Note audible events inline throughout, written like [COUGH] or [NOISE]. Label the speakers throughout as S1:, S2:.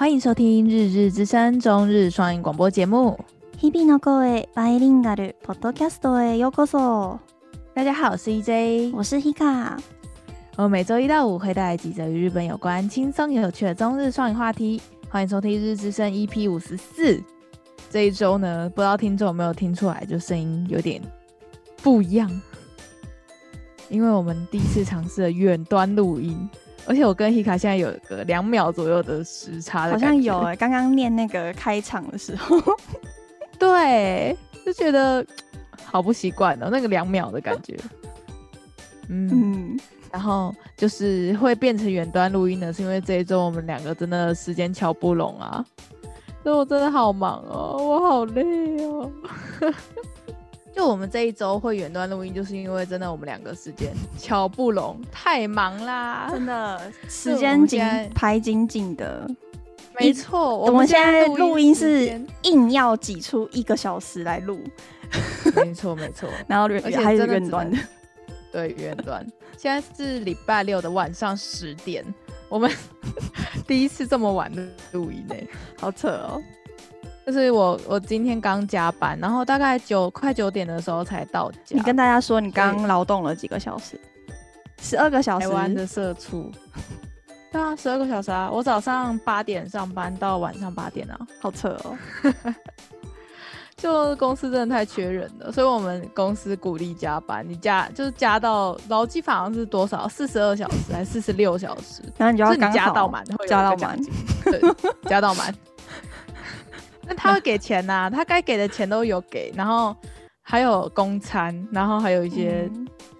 S1: 欢迎收听《日日之声》中日双语广播节目。
S2: 日々の声バイリンガルポッドキャストへようこそ。
S1: 大家好，我是 EJ，
S2: 我是 Hika。
S1: 我每周一到五会带来几则与日本有关、轻松又有趣的中日双语话题。欢迎收听《日日之声》EP 五十四。这一周呢，不知道听众有没有听出来，就声音有点不一样，因为我们第一次尝试了远端录音。 而且我跟 Hika 现在有个两秒左右的时差的，
S2: 好像有哎、欸，刚刚念那个开场的时候，
S1: 对，就觉得好不习惯哦，那个两秒的感觉，[LAUGHS] 嗯，嗯，然后就是会变成远端录音的，是因为这一周我们两个真的时间乔不拢啊，所以我真的好忙哦，我好累哦。就我们这一周会远端录音，就是因为真的我们两个时间巧不拢，太忙啦，
S2: 真的时间紧排紧紧的。
S1: 没错，
S2: 我们现在录音是硬要挤出一个小时来录。
S1: 没错 [LAUGHS] 没错，
S2: 然后而且还是远端的，
S1: 对远端。现在是礼拜六的晚上十点，我们 [LAUGHS] 第一次这么晚的录音呢，
S2: 好扯哦。
S1: 就是我，我今天刚加班，然后大概九快九点的时候才到家。
S2: 你跟大家说，你刚劳动了几个小时？十二个小时。台
S1: 湾的社畜。[LAUGHS] 对啊，十二个小时啊！我早上八点上班到晚上八点啊，
S2: 好扯哦。[LAUGHS]
S1: 就公司真的太缺人了，所以我们公司鼓励加班。你加就是加到劳基法好像是多少？四十二小时还是四十六小时？
S2: 然后你就要
S1: 加到满，
S2: 加到满，
S1: 对，加到满。那他会给钱呐、啊，他该给的钱都有给，然后还有公餐，然后还有一些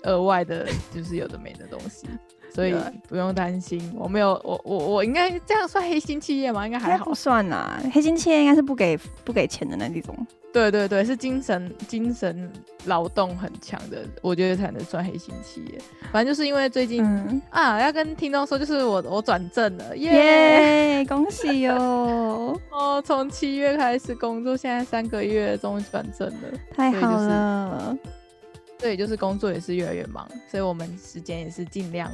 S1: 额外的，就是有的没的东西，所以不用担心。我没有，我我我应该这样算黑心企业吗？应该还好，
S2: 不算啦。黑心企业应该是不给不给钱的那种。
S1: 对对对，是精神精神劳动很强的，我觉得才能算黑心企业。反正就是因为最近、嗯、啊，要跟听众说，就是我我转正了，耶、
S2: yeah! yeah!，恭喜哟！[LAUGHS]
S1: 哦，从七月开始工作，现在三个月终于转正了，
S2: 太好了。
S1: 对，就是工作也是越来越忙，所以我们时间也是尽量。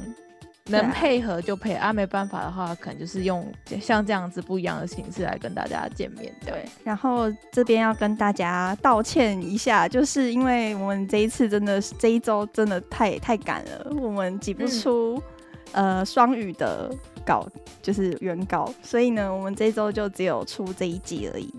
S1: 能配合就配啊，没办法的话，可能就是用像这样子不一样的形式来跟大家见面。对，
S2: 然后这边要跟大家道歉一下，就是因为我们这一次真的是这一周真的太太赶了，我们挤不出、嗯、呃双语的稿，就是原稿，所以呢，我们这一周就只有出这一集而已。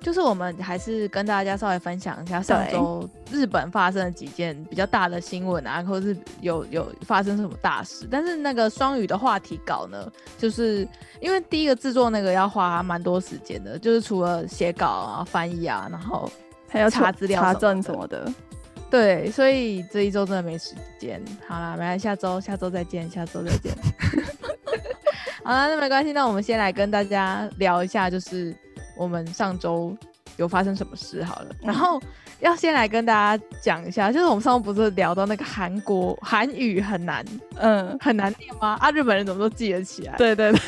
S1: 就是我们还是跟大家稍微分享一下上周日本发生的几件比较大的新闻啊，或者是有有发生什么大事。但是那个双语的话题稿呢，就是因为第一个制作那个要花蛮多时间的，就是除了写稿啊、翻译啊，然后还要查资料、
S2: 查证什么的。
S1: 对，所以这一周真的没时间。好啦，没关系，下周下周再见，下周再见。[LAUGHS] 好啦，那没关系，那我们先来跟大家聊一下，就是。我们上周有发生什么事好了，然后要先来跟大家讲一下，就是我们上周不是聊到那个韩国韩语很难，嗯，很难念吗？啊，日本人怎么都记得起来？
S2: 对对对。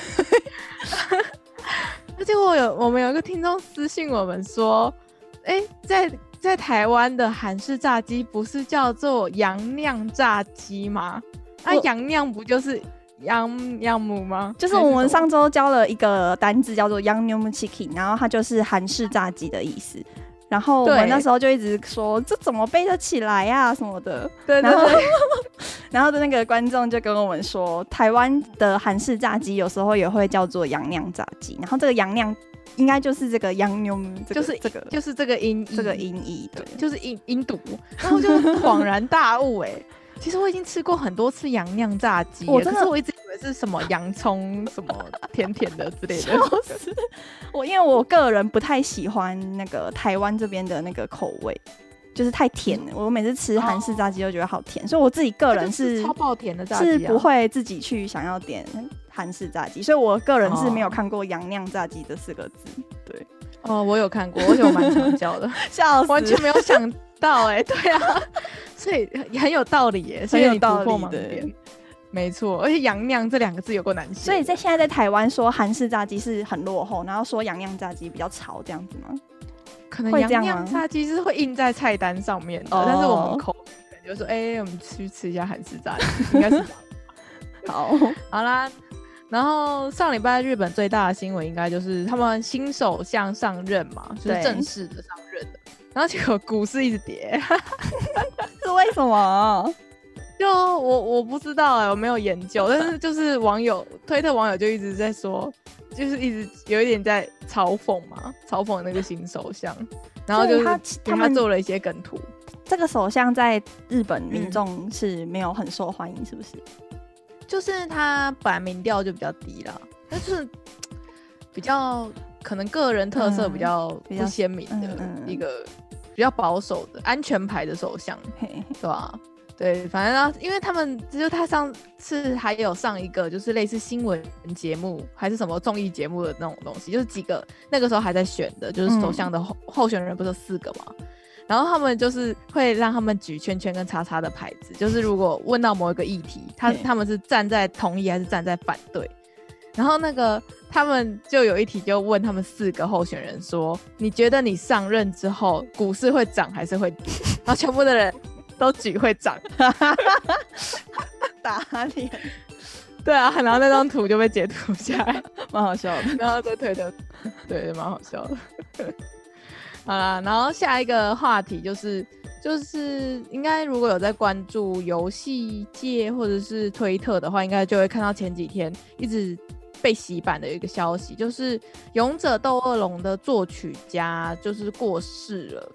S1: 而且我有我们有一个听众私信我们说，哎、欸，在在台湾的韩式炸鸡不是叫做洋酿炸鸡吗？那洋酿不就是？洋洋母吗？
S2: 就是我们上周教了一个单字叫做 Yangnyeom Chicken，然后它就是韩式炸鸡的意思。然后我们那时候就一直说这怎么背得起来呀、啊、什么的。对，对，对，然 [LAUGHS] 后然后的那个观众就跟我们说，台湾的韩式炸鸡有时候也会叫做洋酿炸鸡。然后这个洋酿应该就是这个 Yangnyeom，
S1: 就是这个就是这个音
S2: 这个音译，对，
S1: 就是音音读。[LAUGHS] 然后就恍然大悟哎。其实我已经吃过很多次洋酿炸鸡，我真的，我一直以为是什么洋葱什么甜甜的之类的。
S2: 我因为我个人不太喜欢那个台湾这边的那个口味，就是太甜了。我每次吃韩式炸鸡都觉得好甜，所以我自己个人是
S1: 超爆甜的炸鸡，
S2: 是不会自己去想要点韩式炸鸡。所以我个人是没有看过洋酿炸鸡这四个字。对，
S1: 哦，我有看过，而且我蛮常叫的，[LAUGHS] 笑死，完全没有想到哎、欸，对啊。[LAUGHS] 所以很有道理耶，所以你突破盲点，没错。而且“洋酿”这两个字有够难写，
S2: 所以在现在在台湾说韩式炸鸡是很落后，然后说洋酿炸鸡比较潮，这样子吗？
S1: 可能洋酿炸鸡是会印在菜单上面的，但是我们口就说：“哎、欸，我们去吃一下韩式炸鸡。”应该是。[LAUGHS]
S2: 好，
S1: 好啦，然后上礼拜日本最大的新闻应该就是他们新首相上任嘛，就是正式的上任的。然后结果股市一直跌，[LAUGHS]
S2: 是为什么？[LAUGHS]
S1: 就我我不知道哎、欸，我没有研究，但是就是网友推特网友就一直在说，就是一直有一点在嘲讽嘛，嘲讽那个新首相，然后就是他做了一些梗图。
S2: 这个首相在日本民众是没有很受欢迎，是不是？嗯、
S1: 就是他本来民调就比较低了，但是比较可能个人特色比较不鲜明的一个比较保守的安全牌的首相，是吧？对，反正啊，因为他们就是他上次还有上一个就是类似新闻节目还是什么综艺节目的那种东西，就是几个那个时候还在选的，就是首相的候候选人不是有四个嘛，然后他们就是会让他们举圈圈跟叉叉的牌子，就是如果问到某一个议题，他他们是站在同意还是站在反对，然后那个他们就有一题就问他们四个候选人说，你觉得你上任之后股市会涨还是会跌？然后全部的人。都举会涨，[LAUGHS]
S2: 打脸，[LAUGHS]
S1: 对啊，然后那张图就被截图下来，[LAUGHS]
S2: 蛮好笑的，
S1: 然后在推特，对，蛮好笑的。好啦，然后下一个话题就是，就是应该如果有在关注游戏界或者是推特的话，应该就会看到前几天一直被洗版的一个消息，就是《勇者斗恶龙》的作曲家就是过世了。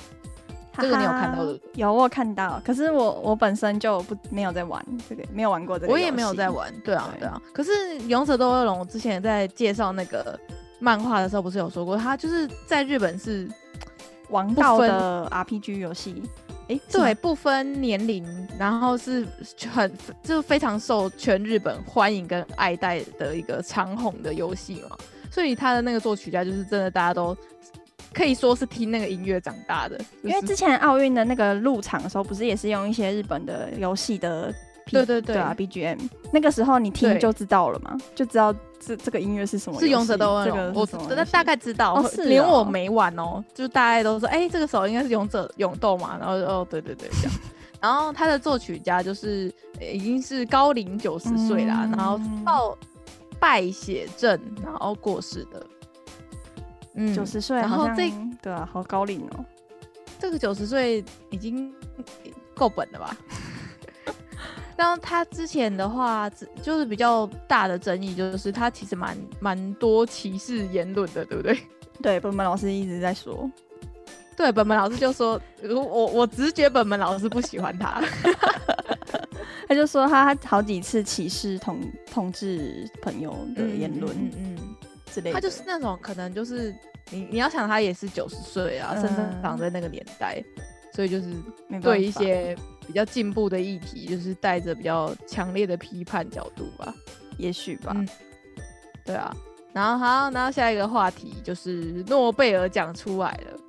S1: 这个你有看到的？
S2: 有，我有看到。可是我我本身就不没有在玩这个，没有玩过这个。
S1: 我也没有在玩。[LAUGHS] 对啊，对，对啊。可是《勇者斗恶龙》之前在介绍那个漫画的时候，不是有说过，他就是在日本是
S2: 王道的 RPG 游戏。哎，
S1: 对，不分年龄，然后是很就非常受全日本欢迎跟爱戴的一个长红的游戏嘛。所以他的那个作曲家就是真的，大家都。可以说是听那个音乐长大的，
S2: 因为之前奥运的那个入场的时候，不是也是用一些日本的游戏的 P，
S1: 对对对，
S2: 对啊，BGM。那个时候你听就知道了嘛，就知道这这个音乐是什么。
S1: 是勇者斗恶龙，我大大概知道，哦、连我没玩哦，就大概都说，哎、欸，这个时候应该是勇者勇斗嘛，然后哦，对对对，这样。[LAUGHS] 然后他的作曲家就是、欸、已经是高龄九十岁啦，嗯、然后到败血症，然后过世的。
S2: 嗯，九十岁，然后这对啊，好高龄哦。
S1: 这个九十岁已经够本了吧？然后他之前的话，就是比较大的争议，就是他其实蛮蛮多歧视言论的，对不对？[LAUGHS]
S2: 对，本本老师一直在说。[LAUGHS]
S1: 对，本本老师就说，我我直觉本本老师不喜欢他，[LAUGHS]
S2: 他就说他好几次歧视同同志朋友的言论，嗯。嗯嗯
S1: 他就是那种可能就是你你要想他也是九十岁啊，生长在那个年代，嗯、所以就是对一些比较进步的议题，就是带着比较强烈的批判角度吧，
S2: 也许吧、
S1: 嗯。对啊，然后好，然后下一个话题就是诺贝尔奖出来了。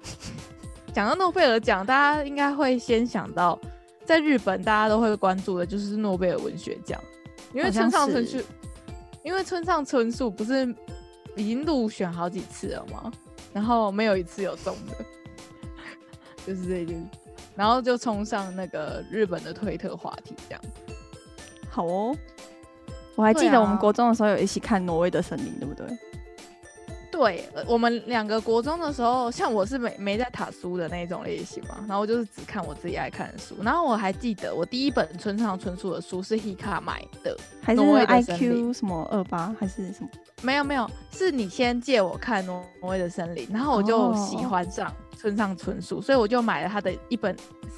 S1: 讲到诺贝尔奖，大家应该会先想到在日本大家都会关注的就是诺贝尔文学奖，因为村上春树，因为村上春树不是。已经入选好几次了吗，然后没有一次有中的，就是这一点，然后就冲上那个日本的推特话题，这样。
S2: 好哦，我还记得我们国中的时候有一起看《挪威的森林》，对不对？
S1: 对，我们两个国中的时候，像我是没没在塔书的那种类型嘛，然后我就是只看我自己爱看的书。然后我还记得我第一本村上春树的书是 Hika 买的，
S2: 还是 IQ 什么二八还是什么？
S1: 没有没有，是你先借我看《挪威的森林》，然后我就喜欢上村上春树，所以我就买了他的一本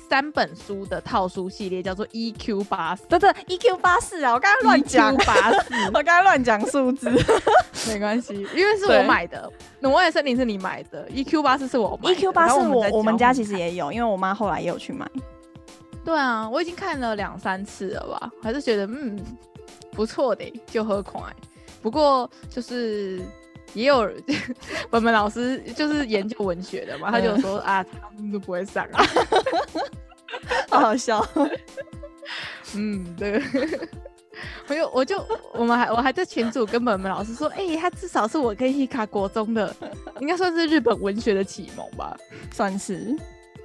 S1: 三本书的套书系列，叫做 EQ 八四。
S2: 对对，EQ 八四啊，我刚刚乱讲八四，我刚刚乱讲数字，[LAUGHS]
S1: 没关系，因为是我买的，《挪威的森林》是你买的，EQ 八四是我买的。
S2: EQ 八四我我们家其实也有，因为我妈后来也有去买。
S1: 对啊，我已经看了两三次了吧，还是觉得嗯不错的，就和可爱。不过就是也有 [LAUGHS] 我们老师就是研究文学的嘛，他就说啊，他们都不会上啊，[LAUGHS]
S2: 好好笑。[LAUGHS]
S1: 嗯，对。我就我就我们还我还在群组跟本本老师说，哎、欸，他至少是我跟 Hika 国中的，应该算是日本文学的启蒙吧，
S2: 算是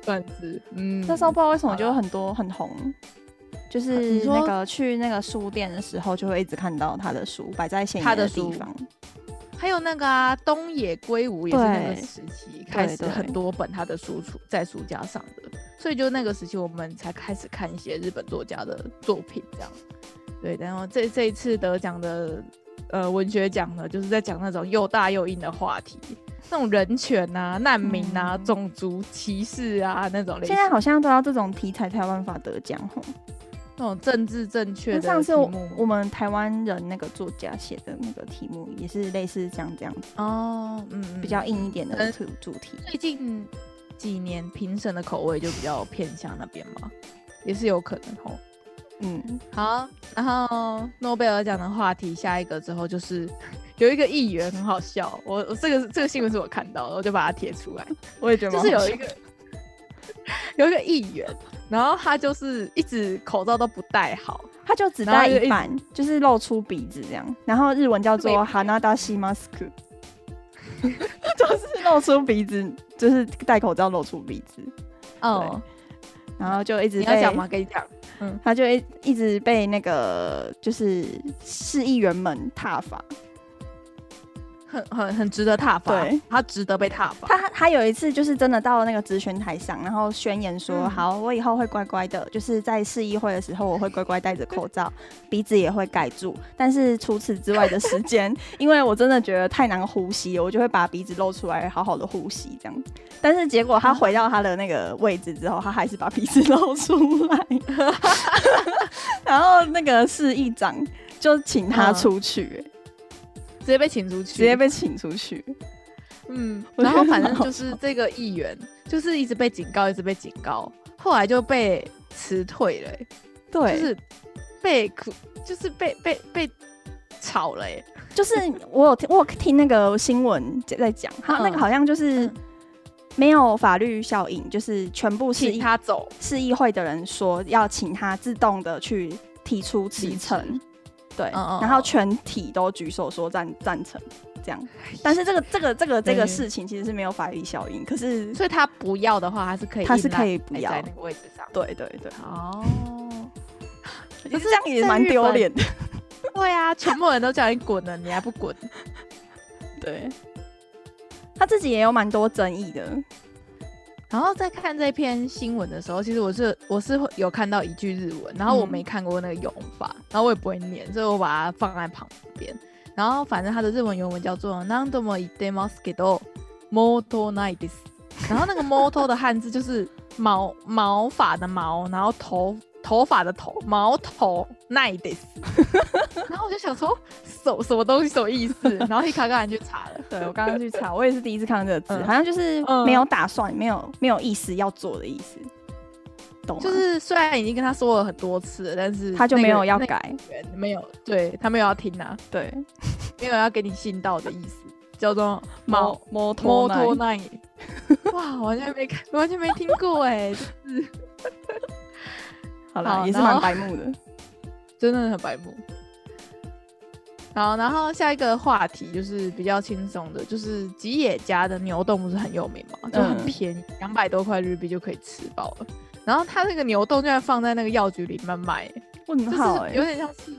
S1: 算是。嗯，
S2: 那时候不知道为什么就很多很红。就是那个去那个书店的时候，就会一直看到他的书摆在显眼的地方。
S1: 还有那个啊，东野圭吾也是那个时期开始很多本他的书出在书架上的，所以就那个时期我们才开始看一些日本作家的作品，这样。对，然后这这一次得奖的呃文学奖呢，就是在讲那种又大又硬的话题，那种人权啊、难民啊、嗯、种族歧视啊那种类。
S2: 现在好像都要这种题材才有办法得奖吼。
S1: 那种政治正确的题目。
S2: 上次我，我们台湾人那个作家写的那个题目也是类似像这样子
S1: 哦，嗯，
S2: 比较硬一点的主主题。
S1: 最近几年评审的口味就比较偏向那边嘛，也是有可能哦。嗯，好，然后诺贝尔奖的话题，下一个之后就是有一个议员很好笑，我我这个这个新闻是我看到的，我就把它贴出来。[LAUGHS]
S2: 我也觉得
S1: 就是有一个 [LAUGHS] 有一个议员。然后他就是一直口罩都不戴好，
S2: 他就只戴一半，就，就是露出鼻子这样。然后日文叫做哈纳达西 mask，，就是露出鼻子，就是戴口罩露出鼻子。哦，然后就一直
S1: 你要讲吗？跟你讲，
S2: 嗯，他就一一直被那个就是市议员们挞伐。
S1: 很很很值得踏伐，对，他值得被踏伐。
S2: 他他有一次就是真的到了那个咨询台上，然后宣言说：“嗯、好，我以后会乖乖的，就是在市议会的时候，我会乖乖戴着口罩，鼻子也会盖住。但是除此之外的时间，[LAUGHS] 因为我真的觉得太难呼吸，我就会把鼻子露出来，好好的呼吸这样。但是结果他回到他的那个位置之后，他还是把鼻子露出来 [LAUGHS] [LAUGHS] 然后那个市议长就请他出去。嗯”
S1: 直接被请出去，
S2: 直接被请出去。
S1: 嗯，然后反正就是这个议员，就是一直被警告，一直被警告，后来就被辞退了、欸。对，就是被就是被被被炒了、欸。
S2: 就是我有听，我有听那个新闻在讲，他那个好像就是没有法律效应，就是全部是
S1: 请他走，
S2: 市议会的人说要请他自动的去提出辞呈。对，然后全体都举手说赞赞成，这样。但是这个这个这个这个事情其实是没有法律效应，可是
S1: 所以他不要的话，他是可以，
S2: 他是可以不要
S1: 在那个位置上。
S2: 对对对，哦，可是这样也蛮丢脸的。
S1: 对啊，全部人都叫你滚了，你还不滚？
S2: 对，他自己也有蛮多争议的。
S1: 然后在看这篇新闻的时候，其实我是我是会有看到一句日文，然后我没看过那个用法，嗯、然后我也不会念，所以我把它放在旁边。然后反正它的日文原文叫做“何度も言ってますけど、毛头ないです”。然后那个“毛头”的汉字就是毛毛发的毛，然后头。 头发的头，毛头奈德斯，[LAUGHS] 然后我就想说，什什么东西，什么意思？然后一卡刚才去查了，[LAUGHS]
S2: 对，我刚刚去查，我也是第一次看到这个字，嗯、好像就是没有打算，嗯、没有没有意思要做的意思，懂吗？
S1: 就是虽然已经跟他说了很多次了，但是、那个、
S2: 他就没有要改，
S1: 没有，对他没有要听啊，
S2: 对，
S1: 没有要给你信道的意思，叫做毛毛头奈，[LAUGHS] 哇，完全没看，完全没听过哎，就是。
S2: 好了，也是蛮白目的，[LAUGHS]
S1: 真的很白目。好，然后下一个话题就是比较轻松的，就是吉野家的牛冻不是很有名嘛，就很便宜，两百、嗯、多块日币就可以吃饱了。然后他那个牛丼就在放在那个药局里面卖，问号哎，有点像是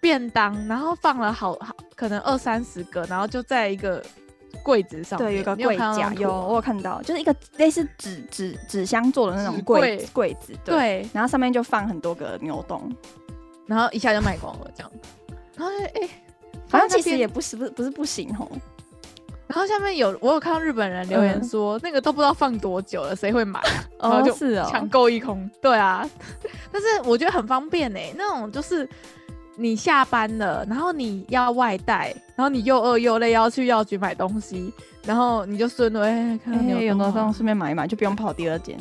S1: 便当，然后放了好好可能二三十个，然后就在一个。柜子上
S2: 对，有个柜架，有我有看到，就是一个类似纸纸纸箱做的那种柜柜子，对，对然后上面就放很多个牛洞，
S1: 然后一下就卖光了这样。然后哎，欸、
S2: 反正其实也不是不是不是不行哦。
S1: 然后下面有我有看到日本人留言说，嗯、那个都不知道放多久了，谁会买？然后就是抢购一空。对啊，[LAUGHS] 但是我觉得很方便哎、欸，那种就是。你下班了，然后你要外带，然后你又饿又累，要去药局买东西，然后你就顺路哎，看到有牛丼，
S2: 顺便买一买，就不用跑第二间。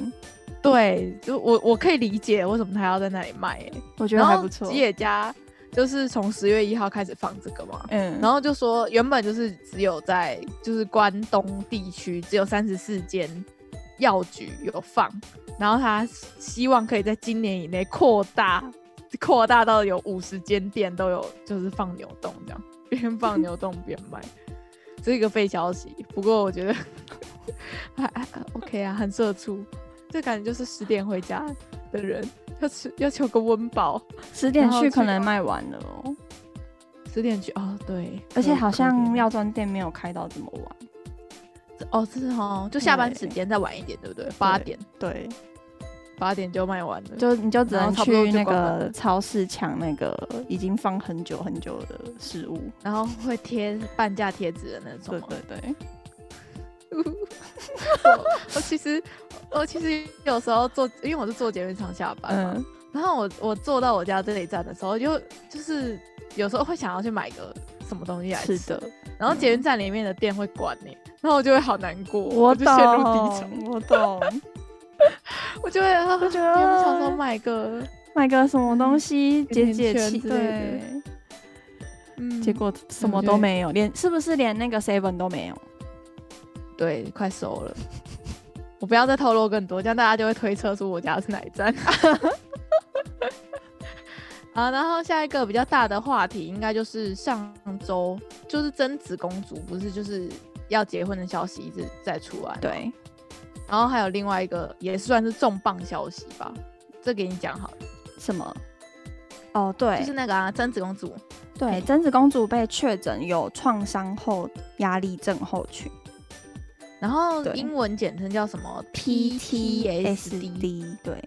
S1: 对，就我我可以理解为什么他要在那里卖，
S2: 我觉得还不错。
S1: 吉野家就是从十月一号开始放这个嘛，嗯，然后就说原本就是只有在就是关东地区只有三十四间药局有放，然后他希望可以在今年以内扩大。扩大到有五十间店都有，就是放牛洞这样，边放牛洞边卖，这是一个废消息。不过我觉得 [LAUGHS] 还还 OK 啊，很社畜，这感觉就是十点回家的人要吃要求个温饱，
S2: 十点去可能卖完了哦。
S1: 十点去哦，对，
S2: 而且好像药妆店没有开到这么晚。
S1: 哦，是哦，就下班时间再晚一点，对不对？八点，
S2: 对，
S1: 八点就卖完了，
S2: 就你就只能去那个超市抢那个已经放很久很久的食物，
S1: 然后会贴半价贴纸的那种。
S2: 对对对。[LAUGHS]
S1: 我，我其实我其实有时候坐，因为我是坐捷运上下班嘛，嗯、然后我我坐到我家这一站的时候，就就是有时候会想要去买个什么东西来吃的，然后捷运站里面的店会关呢，嗯、然后我就会好难过，我，我就陷入低沉，
S2: 我懂，[LAUGHS]
S1: 我就会我觉得想说买个
S2: 买个什么东西解解气，对，嗯，结果什么都没有，连是不是连那个 seven 都没有？
S1: 对，快收了。[LAUGHS] 我不要再透露更多，这样大家就会推测出我家是哪一站。[LAUGHS] 好，然后下一个比较大的话题，应该就是上周就是贞子公主不是就是要结婚的消息一直在出来。
S2: 对。
S1: 然后还有另外一个也算是重磅消息吧，这给你讲好了。
S2: 什么？哦，对，
S1: 就是那个啊，贞子公主。
S2: 对，贞子公主被确诊有创伤后压力症候群。
S1: 然后英文简称叫什么？PTSD。对，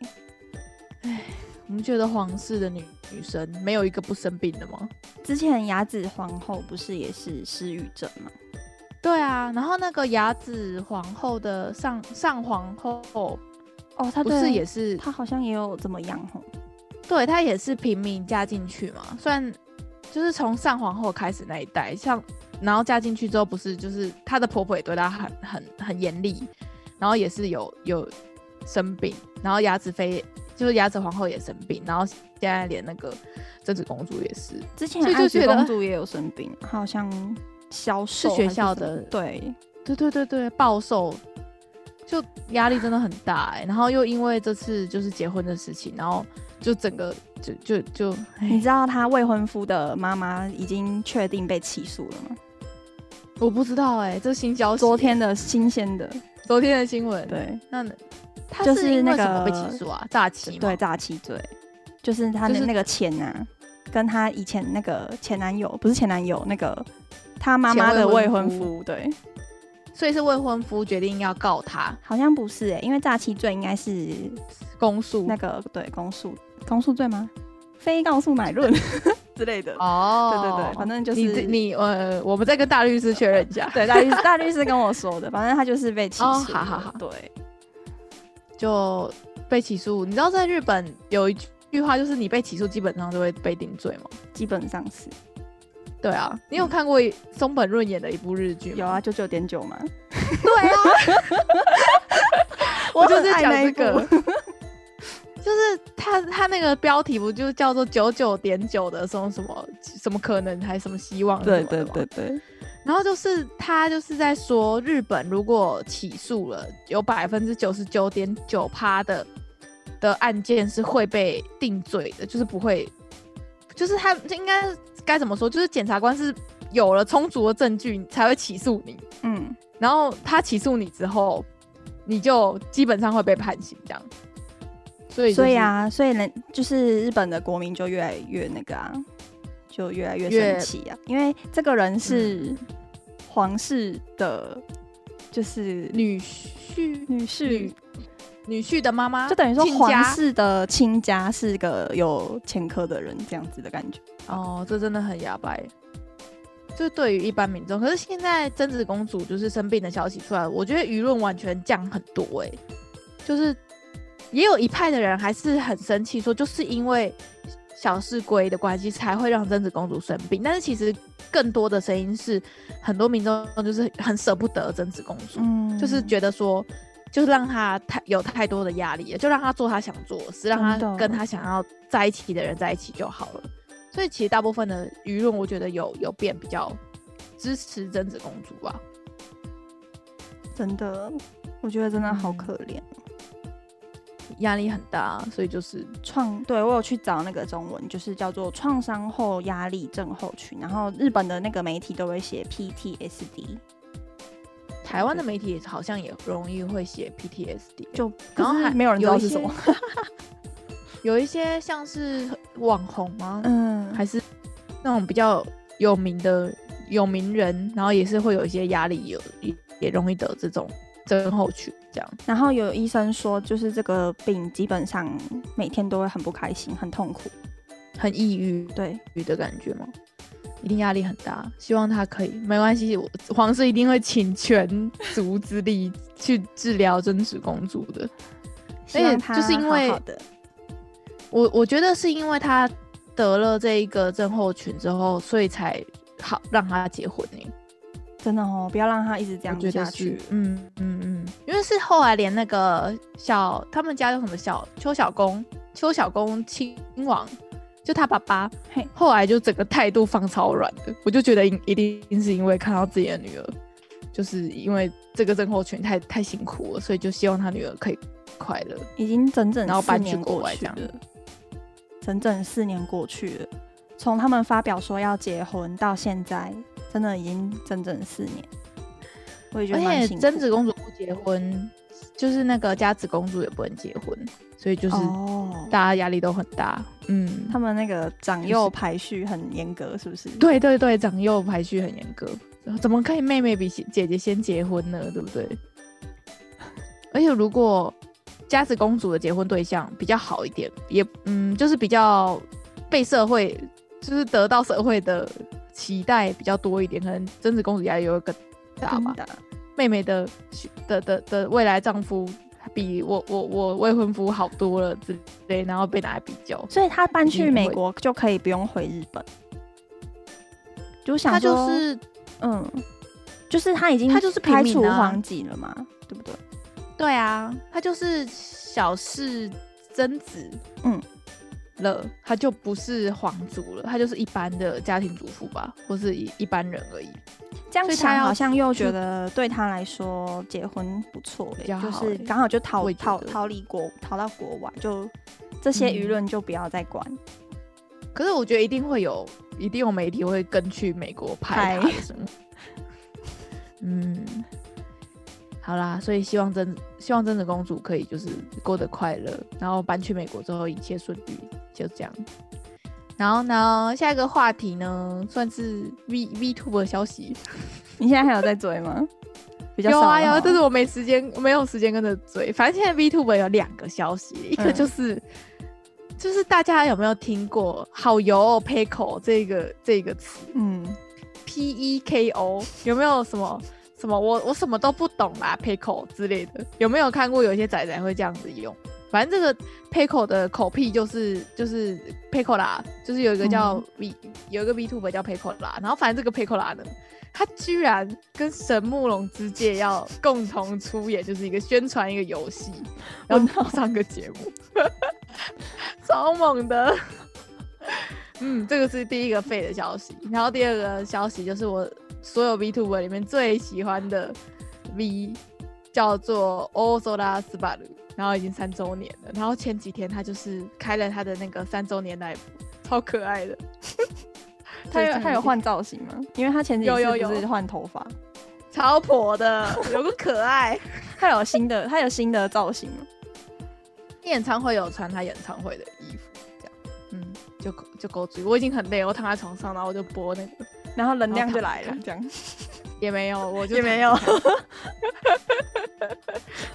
S1: 哎，我们觉得皇室的女女生没有一个不生病的吗？
S2: 之前雅子皇后不是也是失语症吗？
S1: 对啊，然后那个雅子皇后的上上皇后，
S2: 哦，她
S1: 不是也是，
S2: 她好像也有怎么样吼？
S1: 对，她也是平民嫁进去嘛，虽然就是从上皇后开始那一代，像。然后嫁进去之后，不是就是她的婆婆也对她很很很严厉，然后也是有有生病，然后雅子妃就是雅子皇后也生病，然后现在连那个真子公主也是，
S2: 之前安子公主也有生病，好像消瘦
S1: 是学校的，
S2: 对
S1: 对对对对暴瘦，就压力真的很大哎、欸，然后又因为这次就是结婚的事情，然后。就整个就就就，
S2: 你知道他未婚夫的妈妈已经确定被起诉了吗？
S1: 我不知道哎、欸，这新消息，
S2: 昨天的新鲜的，
S1: 昨天的新闻。
S2: 对，
S1: 那他是那个被起诉啊，诈欺。
S2: 对，诈欺罪，就是他的那个钱呐、啊，就是、跟他以前那个前男友，不是前男友，那个他妈妈的未婚夫，对。
S1: 所以是未婚夫决定要告他，
S2: 好像不是哎、欸，因为诈欺罪应该是
S1: 公诉，
S2: 那个对公诉。公诉罪吗？非告诉乃论 [LAUGHS] 之类的
S1: 哦，
S2: 对对对，反正就是
S1: 你你呃，我们再跟大律师确认一下。[LAUGHS]
S2: 对，大律师大律师跟我说的，反正他就是被起诉。
S1: 好好好，
S2: 对，
S1: 就被起诉。你知道在日本有一句话，就是你被起诉，基本上都会被定罪吗？
S2: 基本上是。
S1: 对啊，你有看过松本润演的一部日剧吗？
S2: 有啊，九九点九吗？
S1: 对啊，[LAUGHS] 我就是讲这个。就是他他那个标题不就叫做九九点九的什么什么什么可能还是什么希望？
S2: 对对对对。
S1: 然后就是他就是在说，日本如果起诉了，有百分之九十九点九趴的的案件是会被定罪的，就是不会，就是他应该该怎么说？就是检察官是有了充足的证据才会起诉你。嗯。然后他起诉你之后，你就基本上会被判刑这样。所以，
S2: 所以啊，所以呢，就是日本的国民就越来越那个啊，就越来越生气啊，因为这个人是皇室的，就是
S1: 女婿、
S2: 女婿、
S1: 女婿的妈妈，
S2: 就等于说皇室的亲家是个有前科的人，这样子的感觉。
S1: 哦，这真的很哑巴，就对于一般民众。可是现在贞子公主就是生病的消息出来，我觉得舆论完全降很多，哎，就是。也有一派的人还是很生气，说就是因为小室圭的关系才会让贞子公主生病。但是其实更多的声音是，很多民众就是很舍不得贞子公主，嗯、就是觉得说，就是让她太有太多的压力了，就让她做她想做的事，让她跟她想要在一起的人在一起就好了。所以其实大部分的舆论，我觉得有有变比较支持贞子公主吧。
S2: 真的，我觉得真的好可怜。嗯
S1: 压力很大，所以就是
S2: 创，对，我有去找那个中文，就是叫做创伤后压力症候群。然后日本的那个媒体都会写 PTSD，
S1: 台湾的媒体好像也容易会写 PTSD，
S2: 就然后还没有人知道是什么。[LAUGHS]
S1: 有一些像是网红吗？嗯，还是那种比较有名的有名人，然后也是会有一些压力，有也也容易得这种症候群这样。
S2: 然后有医生说，就是这个病基本上每天都会很不开心，很痛苦，
S1: 很抑郁，对，郁的感觉吗？一定压力很大。希望他可以，没关系，我皇室一定会请全族之力去治疗真子公主的。[LAUGHS]
S2: 而且就是因为
S1: 我我觉得是因为他得了这一个症候群之后，所以才好让他结婚呢。
S2: 真的哦，不要让他一直这样下去。
S1: 嗯嗯嗯，因为是后来连那个小他们家叫什么小邱小公邱小公亲王，就他爸爸，嘿，后来就整个态度放超软的。我就觉得一定是因为看到自己的女儿，就是因为这个症候群太太辛苦了，所以就希望他女儿可以。快乐
S2: 已经整整
S1: 然后搬去国外这样，
S2: 整整四年过去了，从他们发表说要结婚到现在，真的已经整整四年。我也觉得，
S1: 而且贞子公主不结婚，就是那个家子公主也不能结婚，所以就是大家压力都很大。嗯，
S2: 他们那个长幼排序很严格，是不是？
S1: 对对对，长幼排序很严格，怎么可以妹妹比姐姐先结婚呢？对不对？[LAUGHS] 而且如果佳子公主的结婚对象比较好一点，也嗯，就是比较被社会，就是得到社会的期待比较多一点，可能真子公主压力有更大吧。嗯、妹妹的的的的未来丈夫比我我我未婚夫好多了之类，然后被拿来比较，
S2: 所以她搬去美国就可以不用回日本。就想说，就是嗯，就是她已经她就是排除黄籍了嘛，对不对？
S1: 对啊，他就是小室真子，嗯，了，他就不是皇族了，他就是一般的家庭主妇吧，或是一一般人而已。
S2: 这样想好像又觉得对他来说结婚不错，就是刚好就逃逃逃离国，逃到国外，就这些舆论就不要再管。嗯。
S1: 可是我觉得一定会有，一定有媒体会跟去美国拍什么，[LAUGHS] 嗯。好啦，所以希望真希望真子公主可以就是过得快乐，然后搬去美国之后一切顺利，就这样。然后呢，下一个话题呢，算是 V VTuber 的消息。[LAUGHS]
S2: 你现在还有在追吗？比较
S1: 有啊有，但是我没时间，没有时间跟着追。反正现在 VTuber 有两个消息，一个就是、嗯、就是大家有没有听过“好油、哦、Peko” 这个这个词？嗯，P E K O 有没有什么？什么我我什么都不懂啦，Peko 之类的，有没有看过有一些仔仔会这样子用？反正这个 Peko 的口癖就是就是 Peko 啦，就是有一个叫 V、嗯、有一个 VTuber 叫 Peko 啦，然后反正这个 Peko 啦呢，他居然跟神木隆之介要共同出演，就是一个宣传一个游戏，然后上个节目，超猛的。嗯，这个是第一个废的消息，然后第二个消息就是我。所有 VTuber 里面最喜欢的 V 叫做 Osola Subaru，然后已经三周年了。然后前几天他就是开了他的那个三周年 live，超可爱的。[LAUGHS]
S2: 他有他有换造型吗？因为他前几天有有是换头发，
S1: 超婆的，有个可爱。[LAUGHS]
S2: 他有新的他有新的造型吗？
S1: 演唱会有穿他演唱会的衣服，这样，嗯，就就够追。我已经很累，我躺在床上，然后我就播那个。
S2: 然后能量就来了，这样。
S1: 也没有，我就
S2: 也没有，[LAUGHS]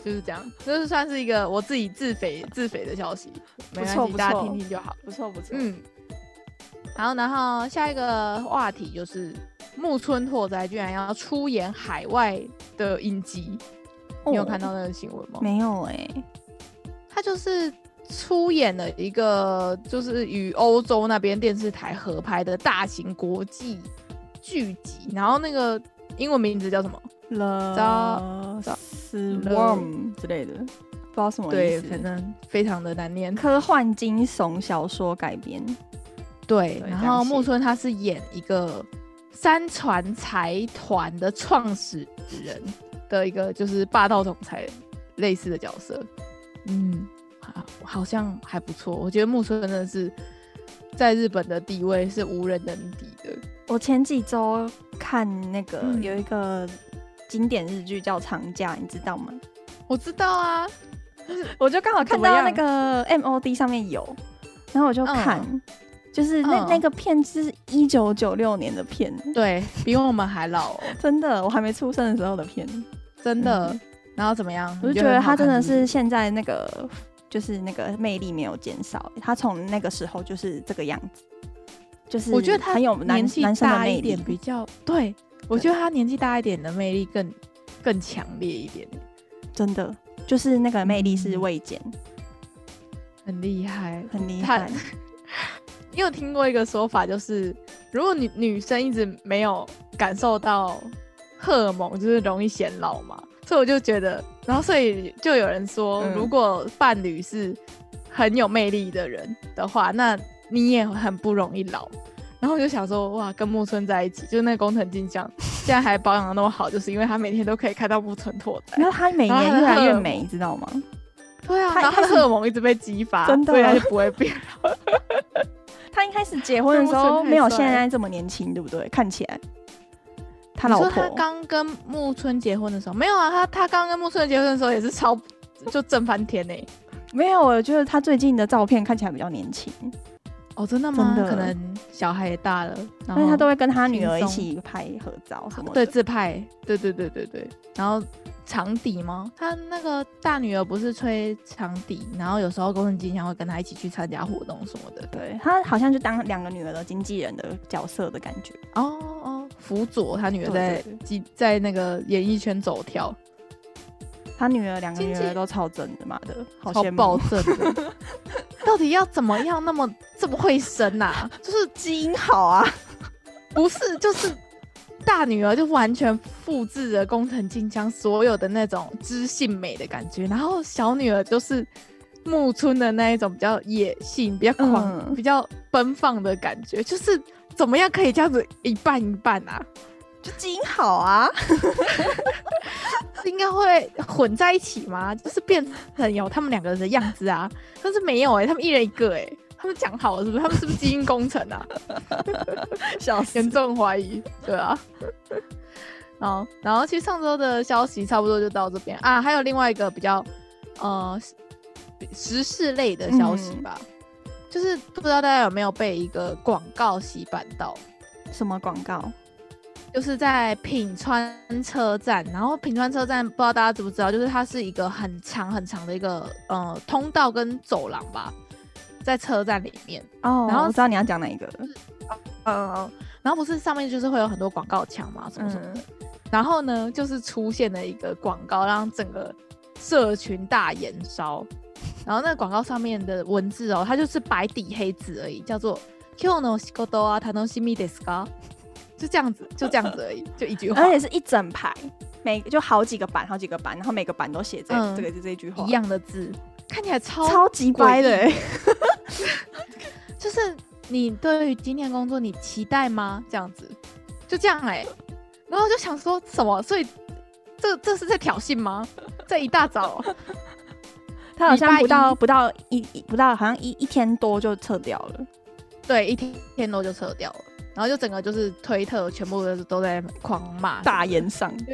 S1: 就是这样，就是算是一个我自己自肥自肥的消息，没关系，大家听听就好，
S2: 不错不错，
S1: 嗯。然后，然后下一个话题就是木村拓哉居然要出演海外的影集，哦、你有看到那个新闻吗？
S2: 没有哎、欸，
S1: 他就是出演了一个就是与欧洲那边电视台合拍的大型国际。剧集，然后那个英文名字叫什么
S2: ？The Swarm 之类的，不知道什么意思。
S1: 对，反正非常的难念。
S2: 科幻惊悚小说改编。
S1: 对，然后木村他是演一个三船财团的创始人的一个就是霸道总裁类似的角色。嗯，好，好像还不错。我觉得木村真的是在日本的地位是无人能敌的。
S2: 我前几周看那个有一个经典日剧叫《长假》，你知道吗？
S1: 我知道啊，[LAUGHS]
S2: 我就刚好看到那个 MOD 上面有，然后我就看，嗯、就是那、嗯、那个片是一九九六年的片，
S1: 对，比我们还老、哦，[LAUGHS]
S2: 真的，我还没出生的时候的片，
S1: 真的。嗯、然后怎么样？
S2: 我就觉得他真的是现在那个，就是那个魅力没有减少，他从那个时候就是这个样子，就是我觉得他很有年纪大一点
S1: 比较，对，我觉得他年纪大一点的魅力更 [LAUGHS] 更强烈一点，
S2: 真的。就是那个魅力是未减，
S1: 很厉害，
S2: 很厉害。[LAUGHS]
S1: 你有听过一个说法，就是如果女女生一直没有感受到荷尔蒙，就是容易显老嘛。所以我就觉得，然后所以就有人说，嗯、如果伴侣是很有魅力的人的话，那你也很不容易老。然后我就想说，哇，跟木村在一起，就是那个工藤静香，现在还保养的那么好，就是因为他每天都可以看到木村拓哉，
S2: 然后他每年越来越美，你知道吗？
S1: 对啊，然后他的荷尔蒙一直被激发，[LAUGHS] 真的，所以他就不会变老。
S2: 他一开始结婚的时候没有现在这么年轻，对不对？看起来，他老婆他
S1: 刚跟木村结婚的时候没有啊，他他刚跟木村结婚的时候也是超就正翻天呢、欸。
S2: 没有，我觉得他最近的照片看起来比较年轻。
S1: 哦，真的吗？真的可能小孩也大了，然后
S2: 他都会跟他女儿一起拍合照什么的，
S1: 对，自拍，对对对对对。然后长笛吗？他那个大女儿不是吹长笛，然后有时候工藤静香会跟他一起去参加活动什么的。
S2: 对，他好像就当两个女儿的经纪人的角色的感觉。
S1: 哦哦，辅佐他女儿在在那个演艺圈走跳。
S2: 他女儿两个女儿都超正的，妈的，好羡慕，
S1: 超爆正的。[LAUGHS] 到底要怎么样那么这么会生啊？
S2: 就是基因好啊？
S1: 不是，就是大女儿就完全复制了工藤静香所有的那种知性美的感觉，然后小女儿就是木村的那一种比较野性、比较狂、嗯、比较奔放的感觉，就是怎么样可以这样子一半一半啊？
S2: 就基因好啊，[LAUGHS]
S1: 应该会混在一起吗？就是变成有他们两个人的样子啊？但是没有哎、欸，他们一人一个哎、欸，他们讲好了是不是？他们是不是基因工程啊？
S2: 小严
S1: 重怀疑，对啊。好，然后其实上周的消息差不多就到这边啊，还有另外一个比较呃时事类的消息吧，嗯、就是不知道大家有没有被一个广告洗版到？
S2: 什么广告？
S1: 就是在品川车站，然后品川车站不知道大家知不知道，就是它是一个很长很长的一个呃通道跟走廊吧，在车站里面
S2: 哦。然后我知道你要讲哪一个，
S1: 嗯嗯，然后不是上面就是会有很多广告墙嘛，什么什么的。嗯、然后呢，就是出现了一个广告，让整个社群大延烧。然后那个广告上面的文字哦，它就是白底黑字而已，叫做「今日の仕事は楽しみですか？」 就这样子，就这样子而已，[LAUGHS] 就一句话，
S2: 而且是一整排，每就好几个版，好几个版，然后每个版都写这、嗯、这个就这一句话
S1: 一样的字，看起来超
S2: 超级乖的、欸。[LAUGHS]
S1: 就是你对于今天工作你期待吗？这样子，就这样哎、欸，然后就想说什么？所以这这是在挑衅吗？这一大早，[LAUGHS]
S2: 他好像不到不到一不到好像一一天多就撤掉了，
S1: 对，一天一天多就撤掉了。然后就整个就是推特，全部都都在狂骂，
S2: 大言上，
S1: 就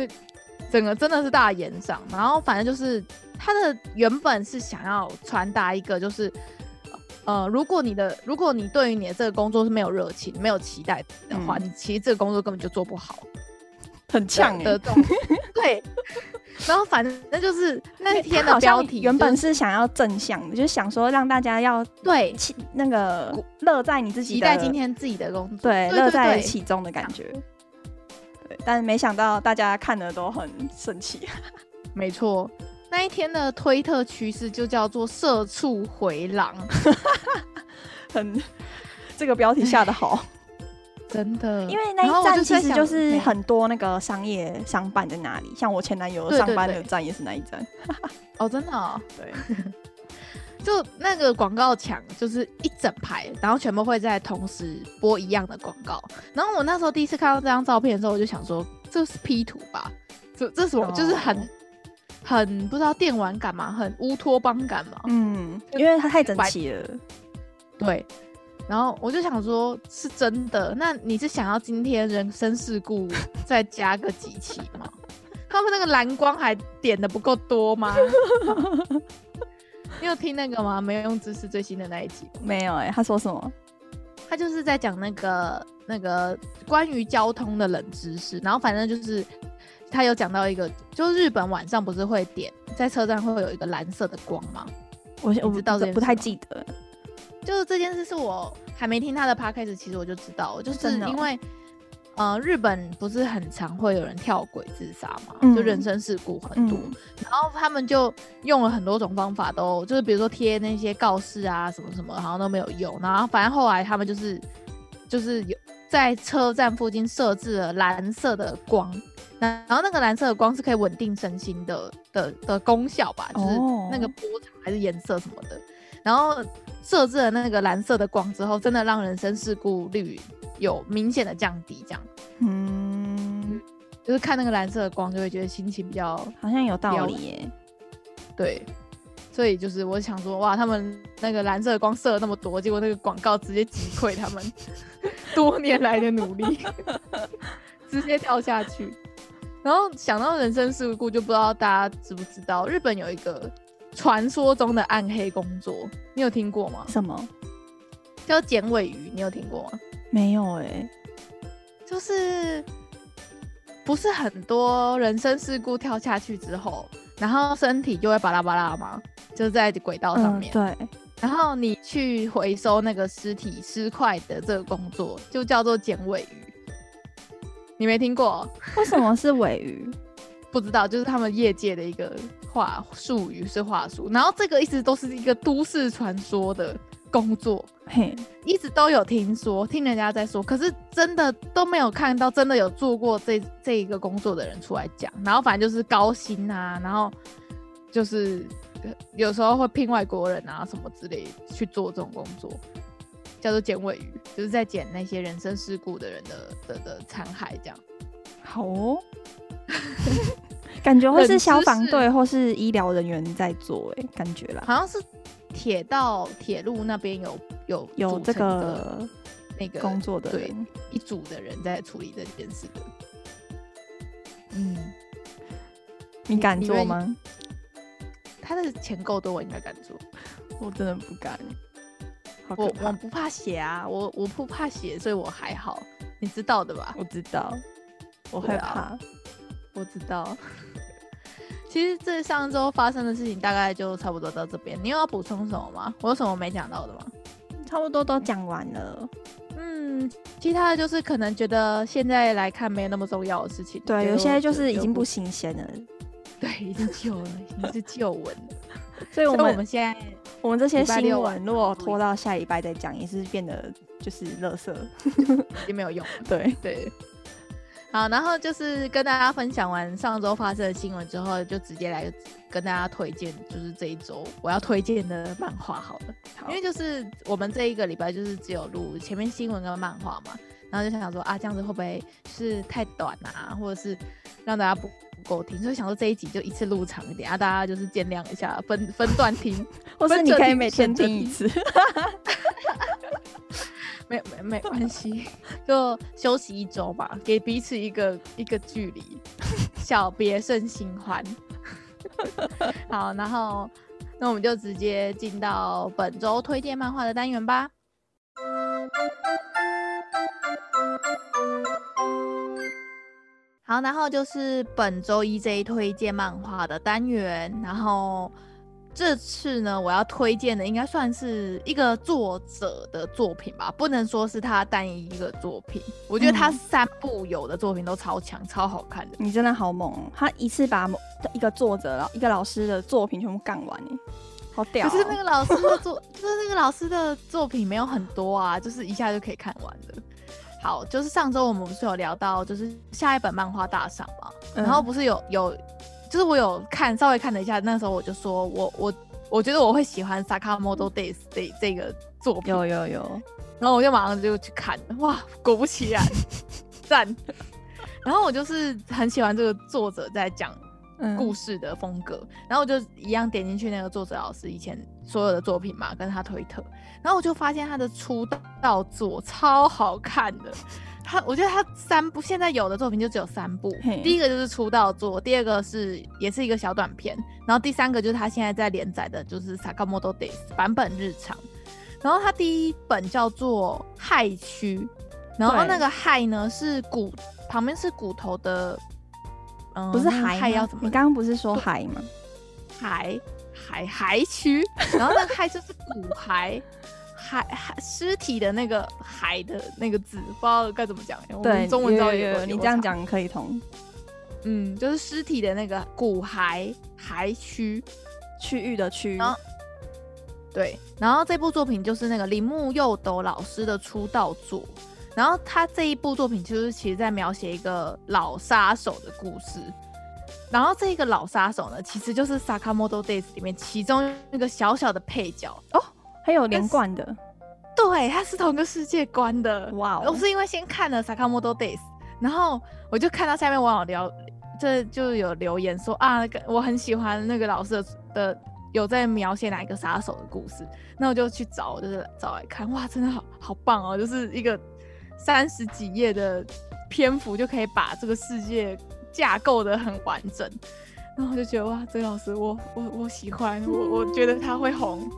S1: 整个真的是大言上。然后反正就是他的原本是想要传达一个，就是呃，如果你的如果你对于你的这个工作是没有热情、没有期待的话，嗯、你其实这个工作根本就做不好，
S2: 很呛的。[LAUGHS]
S1: 对。然后反正就是那天的标题
S2: 原本是想要正向的，就是想说让大家要
S1: 对
S2: 那个乐在你自己
S1: 期待今天自己的工作，
S2: 对，乐在其中的感觉。对，但没想到大家看的都很生气。[LAUGHS]
S1: 没错，那一天的推特趋势就叫做“社畜回廊 [LAUGHS] ”，
S2: 很这个标题下的好。[LAUGHS]
S1: 真的，
S2: 因为那一站其实就是很多那个商业商办在那里，像我前男友上班的站也是那一站。
S1: 哦，真的，哦，[LAUGHS]
S2: 对，[LAUGHS]
S1: 就那个广告墙就是一整排，然后全部会在同时播一样的广告。然后我那时候第一次看到这张照片的时候，我就想说这是 P 图吧？这这是什么？哦、就是很很不知道电玩感嘛，很乌托邦感嘛。
S2: 嗯，因为它太整齐了。
S1: 对。然后我就想说，是真的？那你是想要今天人生事故 [LAUGHS] 再加个几期吗？他们那个蓝光还点的不够多吗？[LAUGHS] 你有听那个吗？没有用知识最新的那一集？
S2: 没有哎、欸，他说什么？
S1: 他就是在讲那个那个关于交通的冷知识，然后反正就是他有讲到一个，就日本晚上不是会点在车站会有一个蓝色的光吗？
S2: 我我不知道不太记得，
S1: 就是这件事是我还没听他的 podcast，其实我就知道，就是因为。呃，日本不是很常会有人跳轨自杀嘛？嗯、就人身事故很多，嗯、然后他们就用了很多种方法都，都就是比如说贴那些告示啊，什么什么，好像都没有用。然后反正后来他们就是就是有在车站附近设置了蓝色的光，然后那个蓝色的光是可以稳定身心的的的功效吧，就是那个波长还是颜色什么的。然后设置了那个蓝色的光之后，真的让人身事故率。有明显的降低，这样，嗯，就是看那个蓝色的光，就会觉得心情比较
S2: 好像有道理耶。
S1: 对，所以就是我想说，哇，他们那个蓝色的光射了那么多，结果那个广告直接击溃他们 [LAUGHS] 多年来的努力，[LAUGHS] 直接跳下去。然后想到人生事故，就不知道大家知不知道，日本有一个传说中的暗黑工作，你有听过吗？
S2: 什么？
S1: 叫剪尾鱼，你有听过吗？
S2: 没有哎、欸，
S1: 就是不是很多人身事故跳下去之后，然后身体就会巴拉巴拉吗？就在轨道上面。
S2: 嗯、对。
S1: 然后你去回收那个尸体尸块的这个工作，就叫做捡尾鱼。你没听过？
S2: 为什么是尾鱼？
S1: 不知道，就是他们业界的一个话术语是话术。然后这个一直都是一个都市传说的。工作嘿，一直都有听说，听人家在说，可是真的都没有看到真的有做过这这一个工作的人出来讲。然后反正就是高薪啊，然后就是有时候会聘外国人啊什么之类去做这种工作，叫做捡尾鱼，就是在捡那些人身事故的人的的的残骸这样。
S2: 好哦，[LAUGHS] 感觉会是消防队或是医疗人员在做，哎，感觉啦，
S1: 好像是。铁道、铁路那边有有
S2: 有这个
S1: 那个
S2: 工作的
S1: 对一组的人在处理这件事的。嗯，
S2: 你敢做吗？
S1: 他的钱够多，我应该敢做。
S2: 我真的不敢。
S1: 我我不怕血啊，我我不怕血，所以我还好。你知道的吧？
S2: 我知道。我害怕。啊、
S1: 我知道。[LAUGHS] 其实这上周发生的事情大概就差不多到这边。你有要补充什么吗？我有什么没讲到的吗？
S2: 差不多都讲完了。
S1: 嗯，其他的就是可能觉得现在来看没有那么重要的事情。
S2: 对，有些就是已经不新鲜了。[LAUGHS]
S1: 对，已经旧了，已经是旧闻了。[LAUGHS]
S2: 所以我们
S1: 我们现在
S2: 我们这些新闻如果拖到下礼拜再讲，也是变得就是垃圾，
S1: 已经没有用了。对对。好，然后就是跟大家分享完上周发生的新闻之后，就直接来跟大家推荐，就是这一周我要推荐的漫画好了。好，因为就是我们这一个礼拜就是只有录前面新闻跟漫画嘛，然后就想想说啊，这样子会不会是太短啊，或者是让大家不不够听，所以想说这一集就一次录长一点啊，大家就是见谅一下，分分段听，
S2: 或是你可以每天听一次。[LAUGHS]
S1: 没没没关系，就休息一周吧，给彼此一个一个距离，小别胜新欢。[LAUGHS] 好，然后那我们就直接进到本周推荐漫画的单元吧。好，然后就是本周 EJ 推荐漫画的单元，然后。这次呢，我要推荐的应该算是一个作者的作品吧，不能说是他单一一个作品。我觉得他三部有的作品都超强、嗯、超好看的。
S2: 你真的好猛！他一次把某一个作者、一个老师的作品全部干完，好屌、喔！
S1: 可是那个老师的作，[LAUGHS] 就是那个老师的作品没有很多啊，就是一下就可以看完的。好，就是上周我们不是有聊到，就是下一本漫画大赏嘛，嗯、然后不是有有。就是我有看，稍微看了一下，那时候我就说我我我觉得我会喜欢 Sakamoto Days 这这个作品，
S2: 有有有，
S1: 然后我就马上就去看，哇，果不其然，赞。然后我就是很喜欢这个作者在讲故事的风格，嗯、然后我就一样点进去那个作者老师以前所有的作品嘛，跟他推特，然后我就发现他的出道作超好看的。他我觉得他三部现在有的作品就只有三部，第一个就是出道作，第二个是也是一个小短片，然后第三个就是他现在在连载的，就是 Sakamoto Days 版本日常。然后他第一本叫做《骸区》，然后那个骸呢是骨旁边是骨头的，
S2: 嗯，不是骸要怎么？你刚刚不是说骸吗？
S1: 骸骸骸区，然后那个骸就是骨骸。海海尸体的那个海的那个字，不知道该怎么讲。对，中文造诣
S2: 你这样讲可以通。
S1: 嗯，就是尸体的那个骨骸骸区
S2: 区域的区。
S1: 对，然后这部作品就是那个铃木佑斗老师的出道作。然后他这一部作品就是其实在描写一个老杀手的故事。然后这个老杀手呢，其实就是 Sakamoto Days 里面其中一个小小的配角哦。
S2: 还有连贯的，
S1: 对，它是同个世界观的。哇 Wow！我是因为先看了《Sakamoto Days》，然后我就看到下面网友聊，这就有留言说啊，那个我很喜欢那个老师的，的有在描写哪一个杀手的故事，那我就去找，就是找来看。哇，真的好好棒哦！就是一个三十几页的篇幅就可以把这个世界架构的很完整，然后我就觉得哇，这个老师我我我喜欢，我我觉得他会红。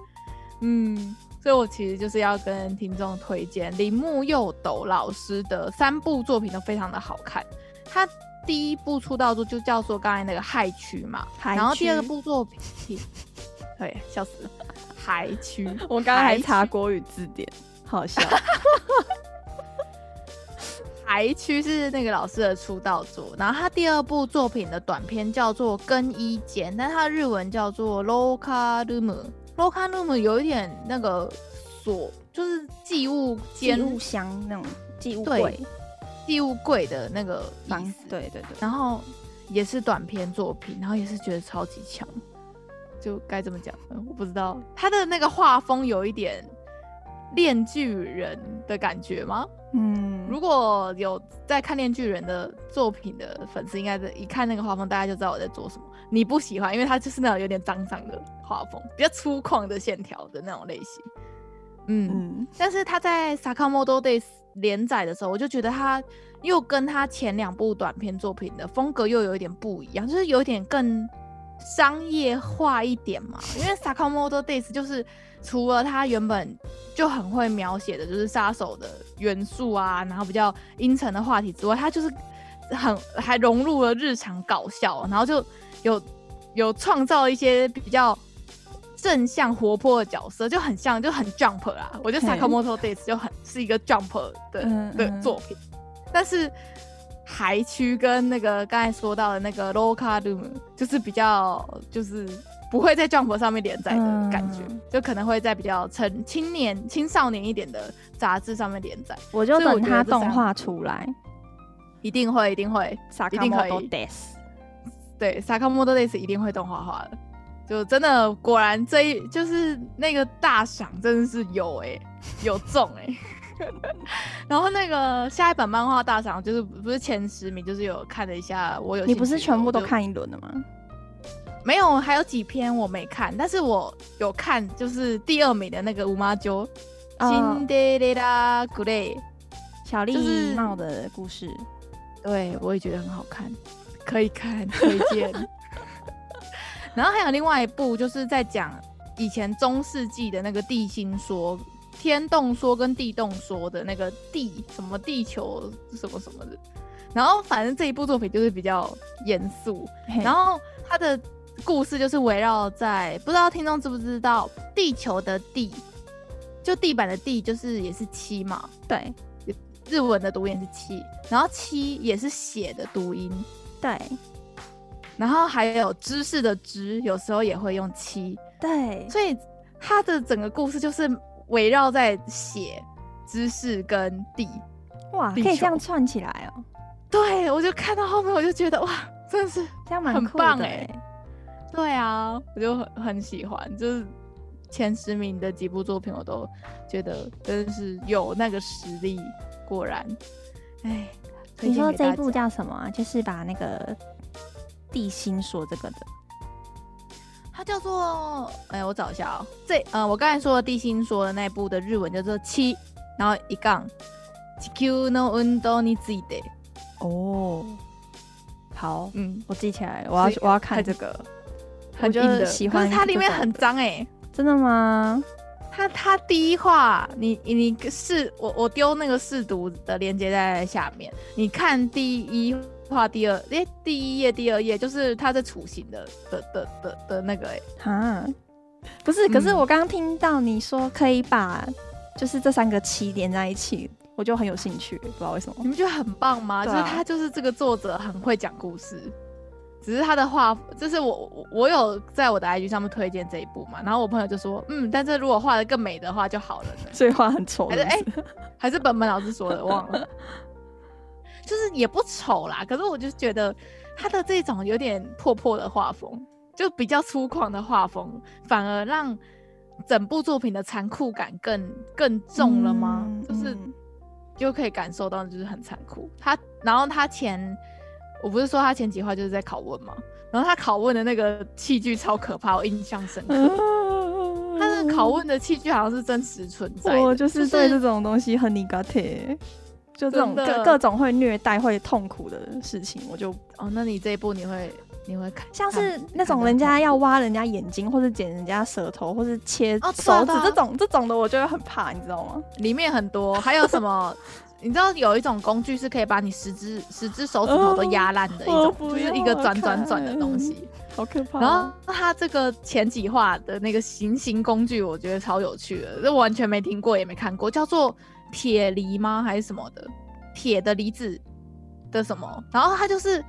S1: 嗯，所以我其实就是要跟听众推荐铃木佑斗老师的三部作品都非常的好看。他第一部出道作就叫做刚才那个害区嘛，然后第二部作品，[LAUGHS] 对，笑死了，海区。[LAUGHS]
S2: 我刚刚还查国语字典，好笑。[LAUGHS]
S1: 骸躯是那个老师的出道作，然后他第二部作品的短片叫做更衣间，但他日文叫做 Locker Room。Locker room 有一点那个锁，就是寄物间、
S2: 寄物箱那种寄物柜、
S1: 寄物柜的那个房子。
S2: 对对对。
S1: 然后也是短篇作品，然后也是觉得超级强，就该怎么讲呢？我不知道他的那个画风有一点链锯人的感觉吗？嗯，如果有在看链锯人的作品的粉丝，应该一看那个画风，大家就知道我在做什么。你不喜欢，因为它就是那种有点脏脏的画风，比较粗犷的线条的那种类型。嗯，嗯，但是他在 Sakamoto Days 连载的时候，我就觉得他又跟他前两部短篇作品的风格又有一点不一样，就是有点更商业化一点嘛。[LAUGHS] 因为 Sakamoto Days 就是除了他原本就很会描写的就是杀手的元素啊，然后比较阴沉的话题之外，他就是很还融入了日常搞笑，然后就。有有创造一些比较正向活泼的角色，就很像就很 jump 啦。我觉得 Sakamoto Days 就很是一个 jump 的的作品，但是骸躯跟那个刚才说到的那个 local room，就是比较就是不会在 jump 上面连载的感觉，嗯、就可能会在比较成青年青少年一点的杂志上面连载。
S2: 我就等它动画出来，
S1: 一定会一定会
S2: Sakamoto Days。
S1: 对，Sakamoto Days 一定会动画化的，就真的果然这一就是那个大赏真的是有哎、欸，有中哎、欸。[LAUGHS] 然后那个下一本漫画大赏就是不是前十名，就是有看了一下，我有。
S2: 你不是全部都看一轮的吗？
S1: 没有，还有几篇我没看，但是我有看，就是第二名的那个五妈九，辛德雷拉古雷，
S2: 小丽闹的故事，
S1: 对我也觉得很好看。可以看，推荐。[LAUGHS] 然后还有另外一部，就是在讲以前中世纪的那个地心说、天动说跟地动说的那个地什么地球什么什么的。然后反正这一部作品就是比较严肃，然后它的故事就是围绕在不知道听众知不知道地球的地，就地板的地就是也是七嘛，
S2: 对，
S1: 日文的读音是七，然后七也是血的读音。
S2: 对，
S1: 然后还有知识的知，有时候也会用七。
S2: 对，
S1: 所以他的整个故事就是围绕在血、知识跟地。
S2: 哇，可以这样串起来哦。
S1: 对，我就看到后面，我就觉得哇，真的是这样蛮很棒哎。对啊，我就很很喜欢，就是前十名的几部作品，我都觉得真的是有那个实力。果然，哎。
S2: 你说这一部叫什么啊？就是把那个地心说这个的？
S1: 它叫做哎、欸，我找一下哦、喔。这呃，我刚才说的地心说的那部的日文叫做七，然后一杠，地球の运动について。
S2: 哦，好，嗯，我记起来，我要我要看这个，很硬的，喜欢。可
S1: 是它里面很脏哎、欸，
S2: 真的吗？
S1: 它它第一话，你你试我我丢那个试读的链接在下面，你看第一 话第二哎、欸、第一页第二页就是他的雏形的的的的的那个哎、欸，
S2: 哈，不是，可是我刚刚听到你说可以把就是这三个七连在一起，我就很有兴趣，不知道为什么，
S1: 你们觉得很棒吗？啊、就是他就是这个作者很会讲故事。只是他的画，就是我我有在我的 IG 上面推荐这一部嘛，然后我朋友就说，嗯，但是如果画的更美的话就好了。[LAUGHS]
S2: 所以画很丑，
S1: 还是哎、欸，还是本本老师说的，忘了，[LAUGHS] 就是也不丑啦。可是我就觉得他的这种有点破破的画风，就比较粗犷的画风，反而让整部作品的残酷感更更重了吗？嗯、就是就可以感受到就是很残酷。他然后他前。我不是说他前几话就是在拷问吗？然后他拷问的那个器具超可怕，我印象深刻。[LAUGHS] 他的拷问的器具好像是真实存在，
S2: 我就是对这种东西很尼嘎铁，就这种各各种会虐待、会痛苦的事情，我就
S1: 哦，那你这一步你会你会看，
S2: 像是那种人家要挖人家眼睛，或者剪人家舌头，或是切手指这种这种的，我就会很怕，你知道吗？
S1: 里面很多，还有什么？[LAUGHS] 你知道有一种工具是可以把你十只十只手指头都压烂的一种，就是一个转转转的东西，
S2: 好可怕。
S1: 然后它这个前几话的那个行刑工具，我觉得超有趣的，这完全没听过也没看过，叫做铁梨吗？还是什么的？铁的梨子的什么？然后它就是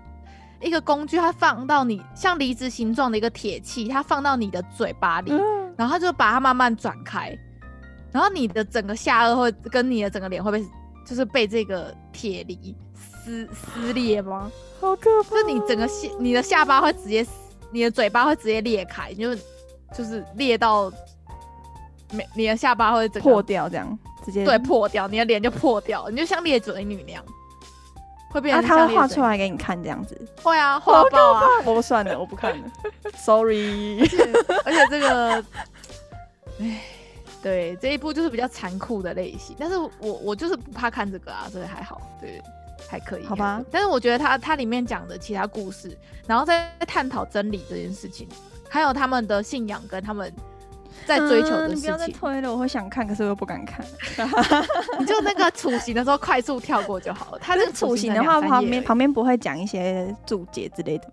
S1: 一个工具，它放到你像梨子形状的一个铁器，它放到你的嘴巴里，然后它就把它慢慢转开，然后你的整个下颚会跟你的整个脸会被。就是被这个铁梨撕撕裂吗？
S2: 好可怕！
S1: 就你整个下，你的下巴会直接，你的嘴巴会直接裂开，就就是裂到，没，你的下巴会整个
S2: 破掉，这样直接
S1: 对破掉，你的脸就破掉，你就像裂嘴女那样，会变成。
S2: 那他会画出来给你看这样子？
S1: 会啊，画爆啊！
S2: 我不算了，我不看了，[LAUGHS] sorry。
S1: 而且这个，哎。对，这一部就是比较残酷的类型，但是我我就是不怕看这个啊，所以还好，对，还可以，
S2: 好吧。
S1: 但是我觉得它它里面讲的其他故事，然后在探讨真理这件事情，还有他们的信仰跟他们在追求的事情。嗯、你不要再
S2: 推了，我会想看，可是我又不敢看。[LAUGHS]
S1: 你就那个处刑的时候快速跳过就好了。他那个
S2: 处刑的话，旁边旁边不会讲一些注解之类的？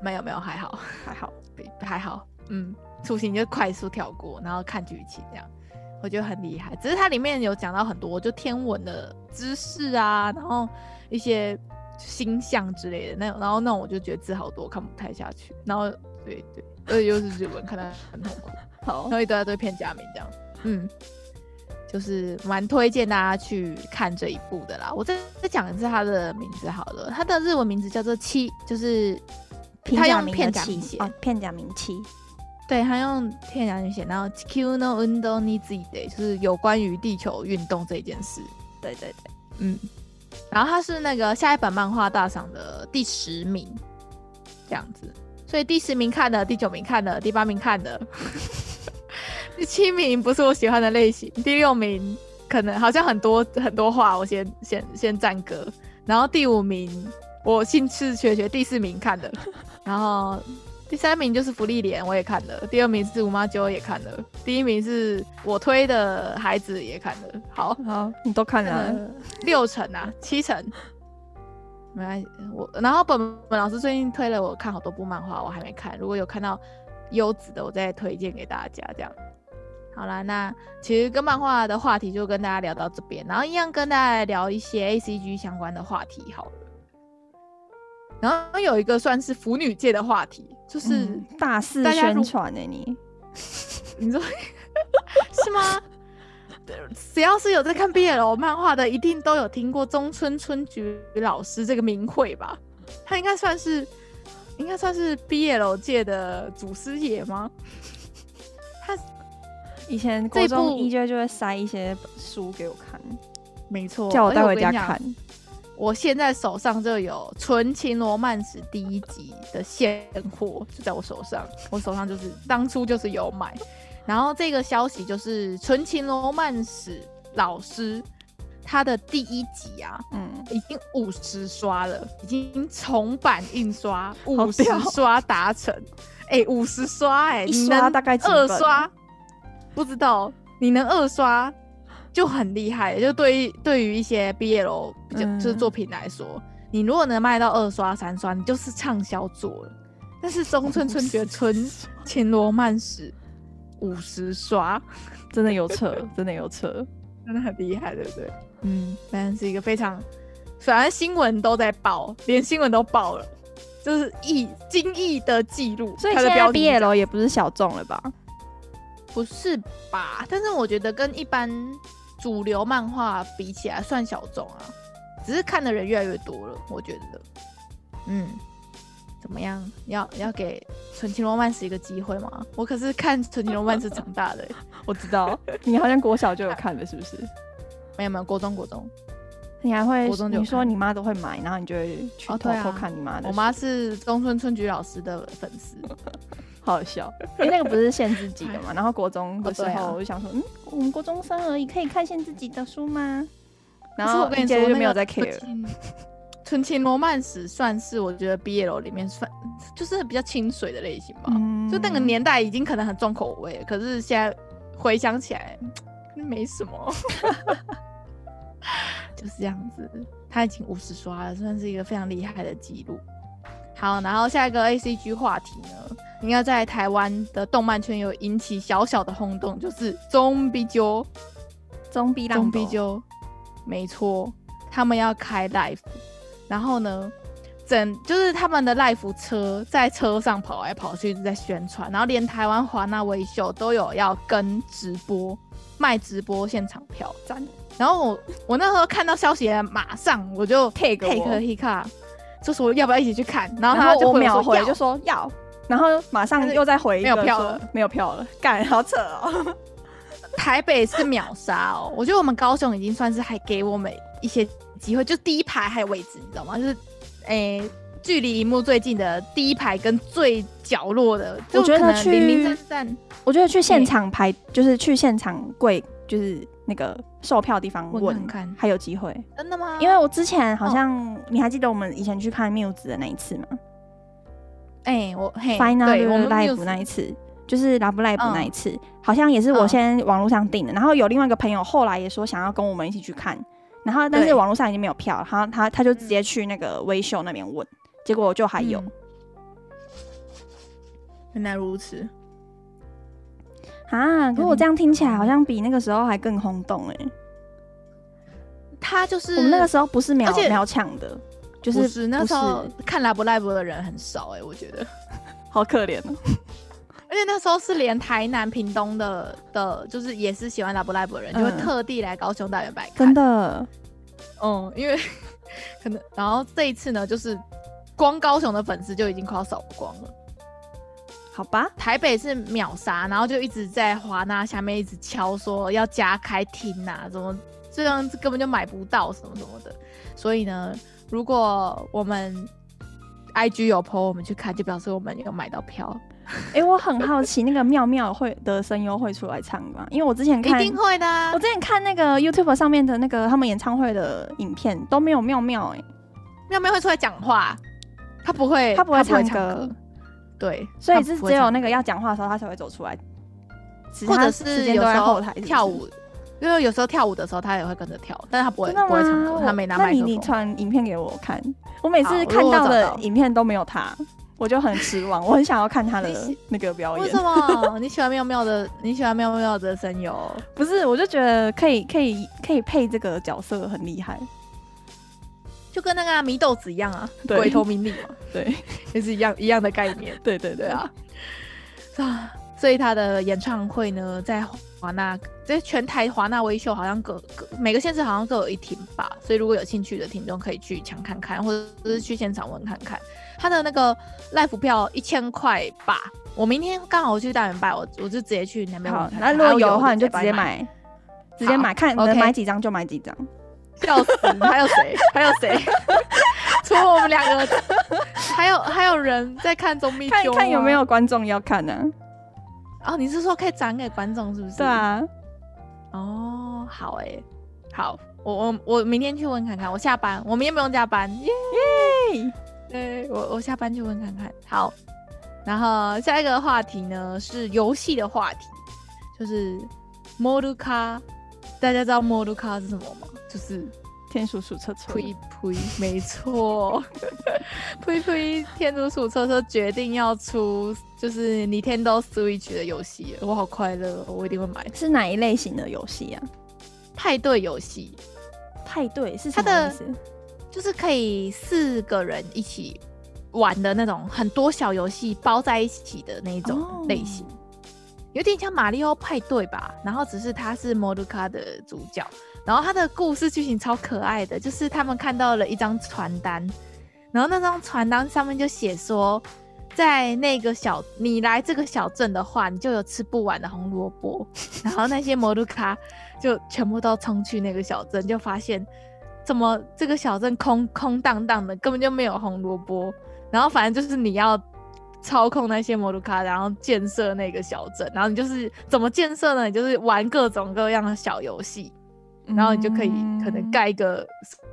S1: 没有没有，还好
S2: 还好 [LAUGHS]
S1: 还好，嗯，处刑就快速跳过，然后看剧情这样。我觉得很厉害，只是它里面有讲到很多就天文的知识啊，然后一些星象之类的那种，然后那种我就觉得字好多，看不太下去。然后对对，而且又是日文，看得很痛苦。好，然后一堆堆片假名这样，嗯，就是蛮推荐大家去看这一部的啦。我再再讲一次它的名字好了，它的日文名字叫做七，就是它用片假名写，
S2: 片假名七。
S1: 对，他用片假名写，然后地球の运动について就是有关于地球运动这件事。
S2: 对对对，
S1: 嗯，然后他是那个下一本漫画大赏的第十名，这样子，所以第十名看了，第九名看了，第八名看了， 第 [LAUGHS] 七名不是我喜欢的类型，第六名可能好像很多很多话，我先先先暂搁，然后第五名我兴趣缺缺，第四名看的，[LAUGHS] 然后。第三名就是福利连，我也看了；第二名是五妈九也看了；第一名是我推的孩子也看了。好
S2: 好，你都看了、
S1: 六成啊，七成，没关系。我然后本本老师最近推了我看好多部漫画，我还没看。如果有看到优质的，我再推荐给大家。这样好啦，那其实跟漫画的话题就跟大家聊到这边，然后一样跟大家聊一些 ACG 相关的话题。好了。然后有一个算是腐女界的话题，就是、嗯、
S2: 大肆宣传呢。你，[LAUGHS]
S1: 你说是吗？只要是有在看 BL 漫画的，一定都有听过中村春菊老师这个名讳吧？他应该算是，应该算是 BL 界的祖师爷吗？他
S2: 以前国中 EJ 就会塞一些书给我看，
S1: 没错，
S2: 叫我带回家看。
S1: 我现在手上就有《纯情罗曼史》第一集的现货，就在我手上。我手上就是当初就是有买，然后这个消息就是《纯情罗曼史》老师他的第一集啊，嗯，已经五十刷了，已经重版印刷五十刷达成。哎、欸，五十刷哎、欸，
S2: 一刷大概
S1: 二刷，不知道你能二刷。就很厉害，就对于对于一些 BL 比较就是作品来说，嗯、你如果能卖到二刷三刷，你就是畅销作了。但是中村春觉纯 [LAUGHS] 情罗曼史五十刷，
S2: 真的有扯，真的有扯，
S1: 真的很厉害，对不对？嗯，反正是一个非常，反正新闻都在报，连新闻都报了，就是亿惊异的记录。
S2: 所以现在 BL 也不是小众了吧？
S1: 不是吧？但是我觉得跟一般。主流漫画比起来算小众啊，只是看的人越来越多了。我觉得，嗯，怎么样？要要给《纯情罗曼史》一个机会吗？我可是看《纯情罗曼史》长大的，[LAUGHS]
S2: 我知道你好像国小就有看的，是不是？
S1: 没有没有，国中国中，
S2: 你还会？你说你妈都会买，然后你就会去偷偷看你妈的。
S1: 我妈是中村春菊老师的粉丝。
S2: 好笑，因为那个不是限制级的嘛。[LAUGHS] 然后国中的时候，我就想说，嗯，我们国中生而已，可以看限制级的书吗？然后我跟你说，就没有在 care。
S1: 纯情罗曼史算是我觉得 BL 里面算就是比较清水的类型吧。嗯、就那个年代已经可能很重口味，可是现在回想起来 [TSK] 没什么，[LAUGHS] 就是这样子。他已经五十刷了，算是一个非常厉害的记录。好，然后下一个 A C G 话题呢？应该在台湾的动漫圈有引起小小的轰动，就是ゾンビ揪，
S2: ゾンビランド，
S1: 揪，没错，他们要开 live，然后呢，整就是他们的 live 车在车上跑来跑去，一直在宣传，然后连台湾华纳威秀都有要跟直播卖直播现场票，赞。然后我我那时候看到消息，马上我就 take take Hika，就说要不要一起去看，然后他就秒回就说要。
S2: 然后马上又再回一个，
S1: 没有票了，
S2: 没有票了，干，好扯哦！[LAUGHS]
S1: 台北是秒杀哦，我觉得我们高雄已经算是还给我们一些机会，就第一排还有位置，你知道吗？就是，诶、欸，距离荧幕最近的第一排跟最角落的，
S2: 我觉得去
S1: 零零散散，
S2: 我觉得去现场排，欸、就是去现场柜，就是那个售票地方问，看看还有机会。
S1: 真的吗？
S2: 因为我之前好像、哦、你还记得我们以前去看 Muse 的那一次吗？
S1: 哎、欸，我嘿
S2: ，Final Live 那一次，就是 Love Live 那一次，嗯、好像也是我先网络上订的，嗯、然后有另外一个朋友后来也说想要跟我们一起去看，然后但是网络上已经没有票，他他他就直接去那个微秀那边问，结果就还有。
S1: 原来如此
S2: 啊！可是我这样听起来好像比那个时候还更轰动哎、欸。
S1: 他就是
S2: 我们那个时候不是秒秒抢的。就是，
S1: 是那时候看 Love Live 的人很少哎、欸，我觉得 [LAUGHS]
S2: 好可怜哦。[LAUGHS]
S1: 而且那时候是连台南、屏东的的，就是也是喜欢 Love Live 的人，嗯、就会特地来高雄大圆百看。
S2: 真的，
S1: 嗯，因为 [LAUGHS] 可能，然后这一次呢，就是光高雄的粉丝就已经快要扫光了。
S2: 好吧，
S1: 台北是秒杀，然后就一直在华纳下面一直敲说要加开厅啊，怎么这样子根本就买不到什么什么的，所以呢。如果我们 IG 有 po，我们去看，就表示我们有买到票。
S2: 哎、欸，我很好奇，那个妙妙会的声优会出来唱吗？因为我之前看
S1: 一定会的、啊。
S2: 我之前看那个 YouTube 上面的那个他们演唱会的影片都没有妙妙哎、欸，
S1: 妙妙会出来讲话，他不会，
S2: 他不会唱歌。
S1: 对，
S2: 所以是只有那个要讲话的时候，他才会走出来，
S1: 或者是有时候跳舞。因为有时候跳舞的时候，他也会跟着跳，但是他不会不会唱歌，他没拿麦克风。那
S2: 你你传影片给我看，我每次看到的影片都没有他，我就很失望。[LAUGHS] 我很想要看他的那个表演。
S1: 为什么？你喜欢妙妙的？你喜欢妙妙的声优？
S2: 不是，我就觉得可以可以可以配这个角色很厉害，
S1: 就跟那个米豆子一样啊，鬼头明里嘛，[LAUGHS]
S2: 对，
S1: 也是一样一样的概念。
S2: 对对对啊，
S1: 啊，所以他的演唱会呢，在。华纳这全台华纳威秀好像各各每个县市好像各有一厅吧，所以如果有兴趣的听众可以去抢看看，或者是去现场问看看。他的那个 live 票一千块吧，我明天刚好去大远百，我我就直接去那边。
S2: 好，那如果有的话，你就直接买，直接买，看能买几张就买几张。
S1: 笑死！还有谁？还有谁？[LAUGHS] 除了我们两个，还有还有人在看综艺，
S2: 看看有没有观众要看呢、
S1: 啊？哦，你是说可以转给观众是不是？
S2: 对啊。
S1: 哦，好哎，好，我我我明天去问看看。我下班，我明天不用加班，耶耶！对，我我下班去问看看。好，然后下一个话题呢是游戏的话题，就是モルカ。大家知道モルカ是什么吗？就是。
S2: 天竺鼠车车，
S1: 呸呸，没错，[LAUGHS] 呸呸，天竺鼠车车决定要出就是 Nintendo Switch 的游戏，我好快乐，我一定会买。
S2: 是哪一类型的游戏啊？
S1: 派对游戏，
S2: 派对是什么意思？
S1: 就是可以四个人一起玩的那种，很多小游戏包在一起的那种类型，哦、有点像马里奥派对吧？然后只是他是モルカ的主角。 然后他的故事剧情超可爱的，就是他们看到了一张传单，然后那张传单上面就写说，在那个小你来这个小镇的话，你就有吃不完的红萝卜。然后那些摩鲁卡就全部都冲去那个小镇，就发现怎么这个小镇空空荡荡的，根本就没有红萝卜。然后反正就是你要操控那些摩鲁卡，然后建设那个小镇。然后你就是怎么建设呢？你就是玩各种各样的小游戏。然后你就可以可能盖一个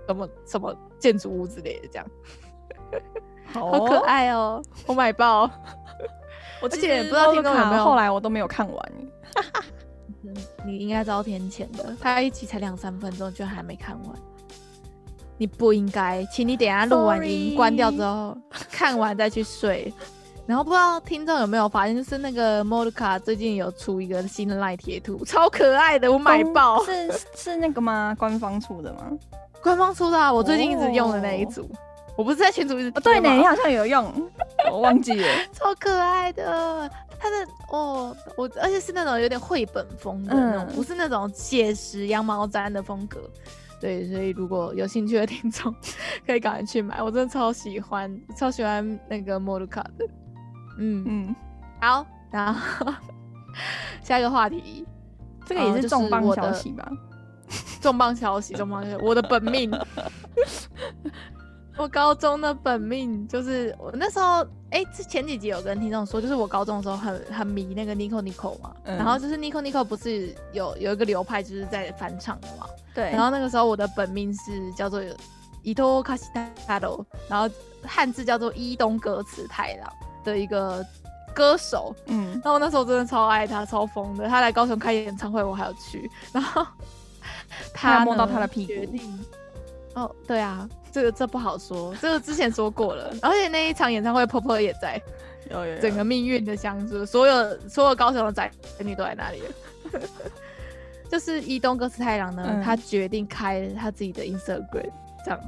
S1: 什么什么建筑物之类的，这样，[LAUGHS] 好，好可爱哦！我买爆，[LAUGHS]
S2: 我之前不知道听众有没有，后来我都没有看完。[LAUGHS]
S1: 你应该知道天谴的，他一集才两三分钟，就还没看完。你不应该，请你等下录完音关掉之后看完再去睡。然后不知道听众有没有发现，就是那个摩鲁卡最近有出一个新的赖贴图，超可爱的，我买爆。
S2: 是是那个吗？官方出的吗？
S1: 官方出的啊，我最近一直用的那一组。Oh. 我不是在群组一直
S2: 哦，对呢，你好像有用，我忘记了。[LAUGHS]
S1: 超可爱的，它的哦，我而且是那种有点绘本风的那种，嗯、不是那种写实羊毛毡的风格。对，所以如果有兴趣的听众，[LAUGHS] 可以赶快去买。我真的超喜欢，超喜欢那个莫鲁卡的。嗯。嗯，好，然后 [LAUGHS] 下一个话题，
S2: 这个也是重磅消息吧？
S1: 重磅消息，重磅消息，我的本命，[LAUGHS] 我高中的本命就是我那时候，哎、欸，前几集有跟听众说，就是我高中的时候很很迷那个 Nico Nico 嘛，嗯、然后就是 Nico Nico 不是有有一个流派就是在翻唱的嘛，对，然后那个时候我的本命是叫做伊东卡西太郎，然后汉字叫做伊东歌词太郎。的一个歌手，嗯，然后那时候真的超爱他，超疯的。他来高雄开演唱会，我还要去。然后 [LAUGHS] 他
S2: 摸到他的屁股，
S1: 哦，对啊，这个这不好说，这个之前说过了。而且那一场演唱会，婆婆也在，有有有整个命运的相似，所有所有高雄的宅女都在那里了。[LAUGHS] 就是伊东歌词太郎呢，嗯、他决定开他自己的 Instagram，这样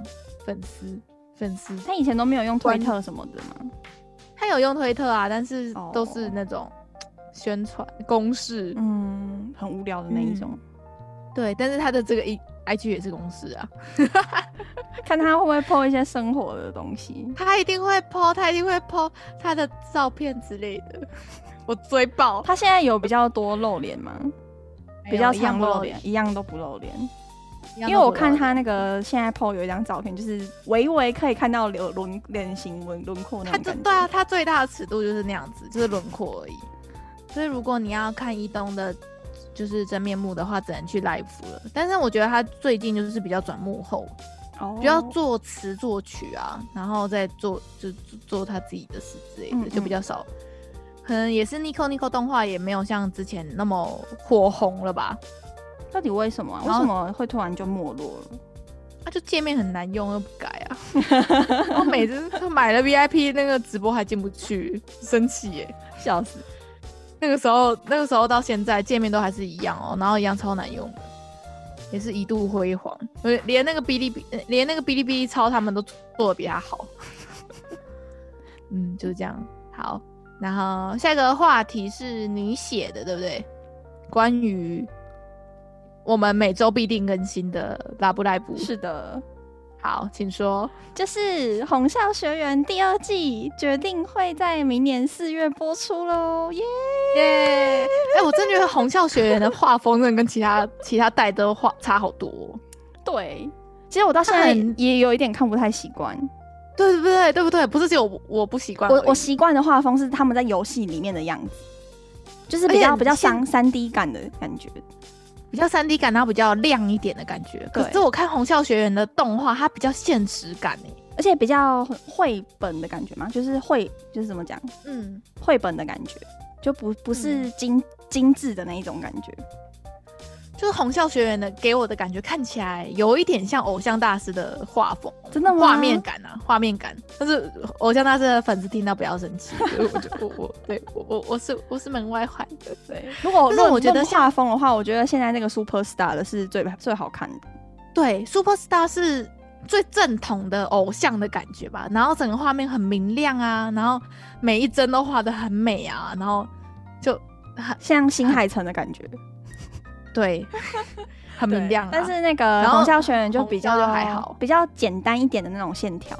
S1: 粉丝粉丝。
S2: 他以前都没有用推特什么的吗？
S1: 他有用推特啊，但是都是那种宣传公式，
S2: 嗯，很无聊的那一种。嗯、
S1: 对，但是他的这个 I I G 也是公式啊，[LAUGHS]
S2: 看他会不会 po 一些生活的东西。
S1: 他一定会 po，他一定会 po 他的照片之类的。我追爆！
S2: 他现在有比较多露脸吗？比较常露脸，一样都不露脸。因为我看他那个现在 po 有一张照片，就是微微可以看到轮轮脸型轮轮廓那种。他
S1: 对啊，他最大的尺度就是那样子，就是轮廓而已。所以如果你要看一东的，就是真面目的话，只能去 live 了。但是我觉得他最近就是比较转幕后，哦，比较作词作曲啊，然后再做就做他自己的事之类的，嗯嗯就比较少。可能也是 Nico Nico 动画也没有像之前那么火红了吧。
S2: 到底为什么？为什么会突然就没落了？
S1: 啊，就界面很难用，又不改啊！[LAUGHS] 我每次都买了 VIP 那个直播还进不去，生气耶，
S2: 笑死！
S1: 那个时候，那个时候到现在界面都还是一样哦，然后一样超难用的，也是一度辉煌，连那个哔哩哔，连那个哔哩哔哩超他们都做的比他好。[LAUGHS] 嗯，就是这样。好，然后下一个话题是你写的，对不对？关于。我们每周必定更新的《拉布赖布》
S2: 是的，
S1: 好，请说。
S2: 就是《红校学园》第二季决定会在明年四月播出喽，耶耶！
S1: 哎，我真觉得《红校学园》的画风真的跟其他 [LAUGHS] 其他代都画差好多。
S2: 对，其实我到现在也有一点看不太习惯。
S1: 对不对？对不对？不是只有我，我不习惯。
S2: 我我习惯的画风是他们在游戏里面的样子，就是比较比较三三 D 感的感觉，
S1: 比较三 D 感，然后比较亮一点的感觉。可是我看《红校学员》的动画，它比较现实感诶，
S2: 而且比较绘本的感觉嘛，就是绘就是怎么讲？嗯，绘本的感觉，就不不是精、嗯、精致的那一种感觉。
S1: 就是红校学园的给我的感觉，看起来有一点像偶像大师的画风，
S2: 真的吗？
S1: 画面感啊，画面感。但是偶像大师的粉丝听到不要生气，[LAUGHS] 我就我我对我我我是我是门外汉的。对，
S2: 如果如果我觉得画风的话，我觉得现在那个 Super Star 的是最最好看的。
S1: 对，Super Star 是最正统的偶像的感觉吧。然后整个画面很明亮啊，然后每一帧都画的很美啊，然后就很
S2: 像新海诚的感觉。
S1: 对，[LAUGHS] 很明亮。
S2: 但是那个红校学员就比较就还好，比较简单一点的那种线条。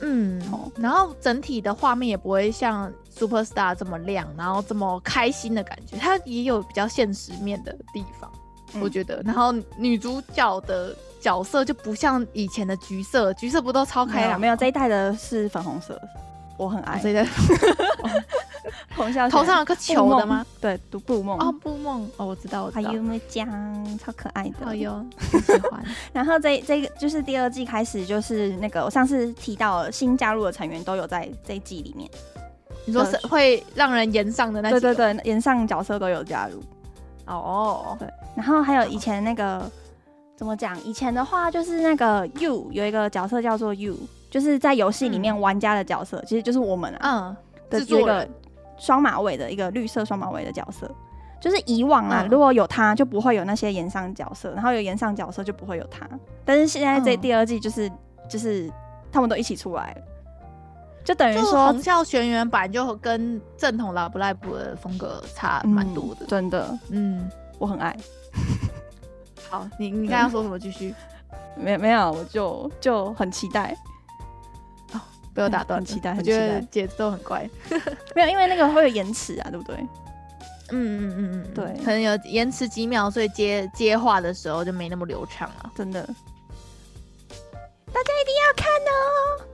S1: 嗯，然后整体的画面也不会像 Super Star 这么亮，然后这么开心的感觉。它也有比较现实面的地方，嗯、我觉得。然后女主角的角色就不像以前的橘色，橘色不都超开朗？
S2: 没有，这一代的是粉红色，我很爱。
S1: 这一代。[LAUGHS] 头上有个球的吗？
S2: 对，读布梦
S1: 哦，布梦哦，我知道，我知道。
S2: 还有没有讲超可爱的？
S1: 哎呦，很喜欢。[LAUGHS]
S2: 然后这这个就是第二季开始，就是那个我上次提到了新加入的成员都有在这一季里面。
S1: 你说是会让人延上的那？
S2: 对对对，延上角色都有加入。
S1: 哦，
S2: 对。然后还有以前那个怎么讲？以前的话就是那个 You 有一个角色叫做 You，就是在游戏里面玩家的角色，其实就是我们啊。嗯，的一个。双马尾的一个绿色双马尾的角色，就是以往啊，嗯、如果有他就不会有那些岩上角色，然后有岩上角色就不会有他。但是现在这第二季就是、嗯、就是他们都一起出来了，就等于说
S1: 红校学园版就跟正统 Love Live 的风格差蛮多的，
S2: 嗯，真的，嗯，我很爱。
S1: 好，你你刚刚说什么？继续。[LAUGHS]
S2: 没没有，我就就很期待。
S1: 被我打断，期待，很期待节奏很怪。[LAUGHS]
S2: 没有，因为那个会有延迟啊，对不对？
S1: 嗯嗯嗯嗯，
S2: 对，
S1: 可能有延迟几秒，所以接接话的时候就没那么流畅了。
S2: 真的，大家一定要看哦！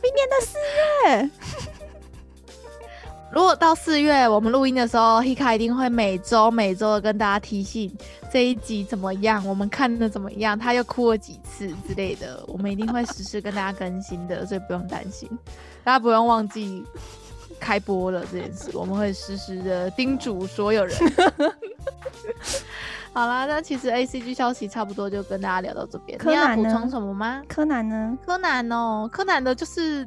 S2: 明年的四月，[LAUGHS]
S1: 如果到四月我们录音的时候，Hika 一定会每周每周的跟大家提醒。这一集怎么样？我们看的怎么样？他又哭了几次之类的，我们一定会实时跟大家更新的，所以不用担心，大家不用忘记开播了这件事，我们会实时的叮嘱所有人。[LAUGHS] 好啦，那其实 A C G 消息差不多就跟大家聊到这边。
S2: 柯南呢？
S1: 你要补充什么吗？
S2: 柯南呢？
S1: 柯南哦，柯南的就是。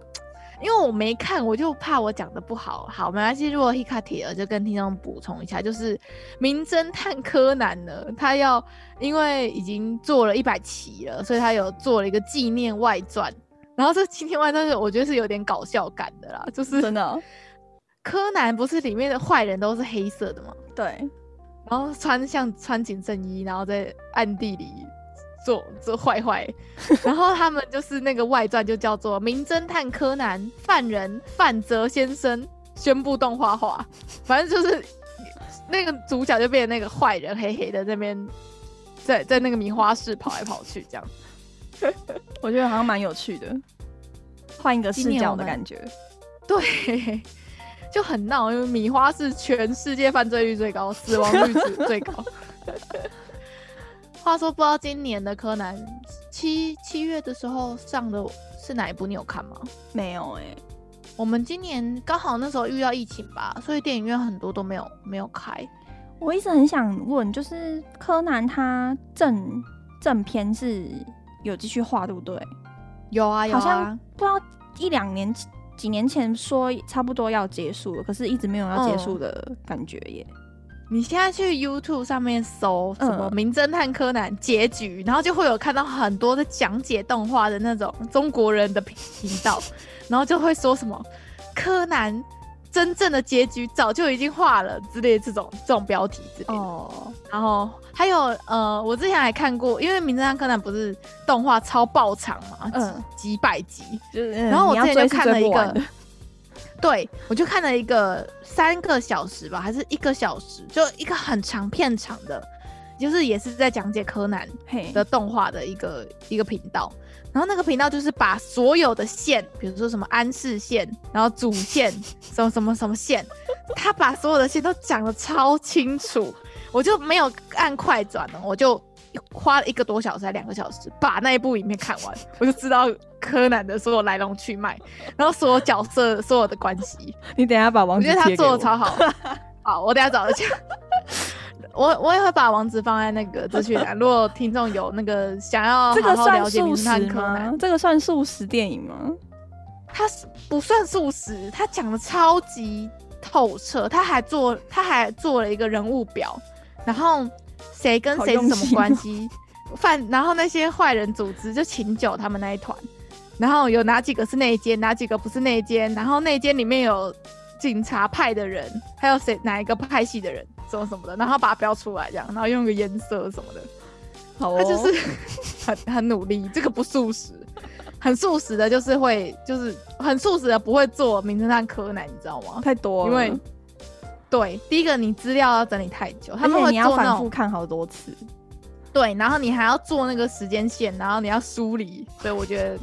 S1: 因为我没看，我就怕我讲的不好。好，没关系。如果 Hika 提了，就跟听众补充一下，就是《名侦探柯南》呢，他要因为已经做了一百期了，所以他有做了一个纪念外传。然后这纪念外传是我觉得是有点搞笑感的啦，就是
S2: 真的。
S1: 柯南不是里面的坏人都是黑色的吗？
S2: 对。
S1: 然后穿像穿紧身衣，然后在暗地里。做做坏坏，[LAUGHS] 然后他们就是那个外传，就叫做《名侦探柯南：犯人范泽先生》宣布动画化，[LAUGHS] 反正就是那个主角就变成那个坏人，黑黑的那边在在那个米花市跑来跑去，这样，[LAUGHS]
S2: 我觉得好像蛮有趣的，换一个视角的感觉，
S1: 对，就很闹，因为米花是全世界犯罪率最高，死亡率最高。话说，不知道今年的柯南七七月的时候上的是哪一部？你有看吗？
S2: 没有哎、欸，
S1: 我们今年刚好那时候遇到疫情吧，所以电影院很多都没有没有开。
S2: 我一直很想问，就是柯南他正正片是有继续画对不对？
S1: 有啊有啊，好像
S2: 不知道一两年几年前说差不多要结束了，可是一直没有要结束的感觉耶。嗯
S1: 你现在去 YouTube 上面搜什么《名侦探柯南》结局，嗯，然后就会有看到很多的讲解动画的那种中国人的频道，[LAUGHS] 然后就会说什么柯南真正的结局早就已经画了之类的这种这种标题之类的。哦，然后还有呃，我之前还看过，因为《名侦探柯南》不是动画超爆长嘛，嗯，几百集，就是，然后我之前就看了一个。对，我就看了一个三个小时吧，还是一个小时，就一个很长片长的就是也是在讲解柯南的动画的一个一个频道。然后那个频道就是把所有的线，比如说什么安室线，然后主线，什么什么什么线，[LAUGHS] 他把所有的线都讲的超清楚，我就没有按快转了，我就花了一个多小时还两个小时把那一部影片看完，我就知道柯南的所有来龙去脉，然后所有角色所有的关系。
S2: 你等一下把网址贴给我。
S1: 我觉得他做的超好。好，我等一下找一下。[LAUGHS] 我我也会把网址放在那个资讯栏，如果听众有那个想要好好了解名侦探柯南，
S2: 这个算素食电影吗？
S1: 他是不算素食，他讲的超级透彻，他还做他还做了一个人物表，然后谁跟谁是什么关系，犯然后那些坏人组织就请酒他们那一团，然后有哪几个是内奸，哪几个不是内奸，然后内奸里面有警察派的人，还有谁哪一个派系的人。什么什么的，然后把它标出来，这样，然后用个颜色什么的，好、哦，他就是很很努力。这个不素食，很素食的，就是会，就是很素食的，不会做名侦探柯南，你知道吗？
S2: 太多了，
S1: 因为对，第一个你资料要整理太久，他们会
S2: 你要反复看好多次，
S1: 对，然后你还要做那个时间线，然后你要梳理，所以我觉得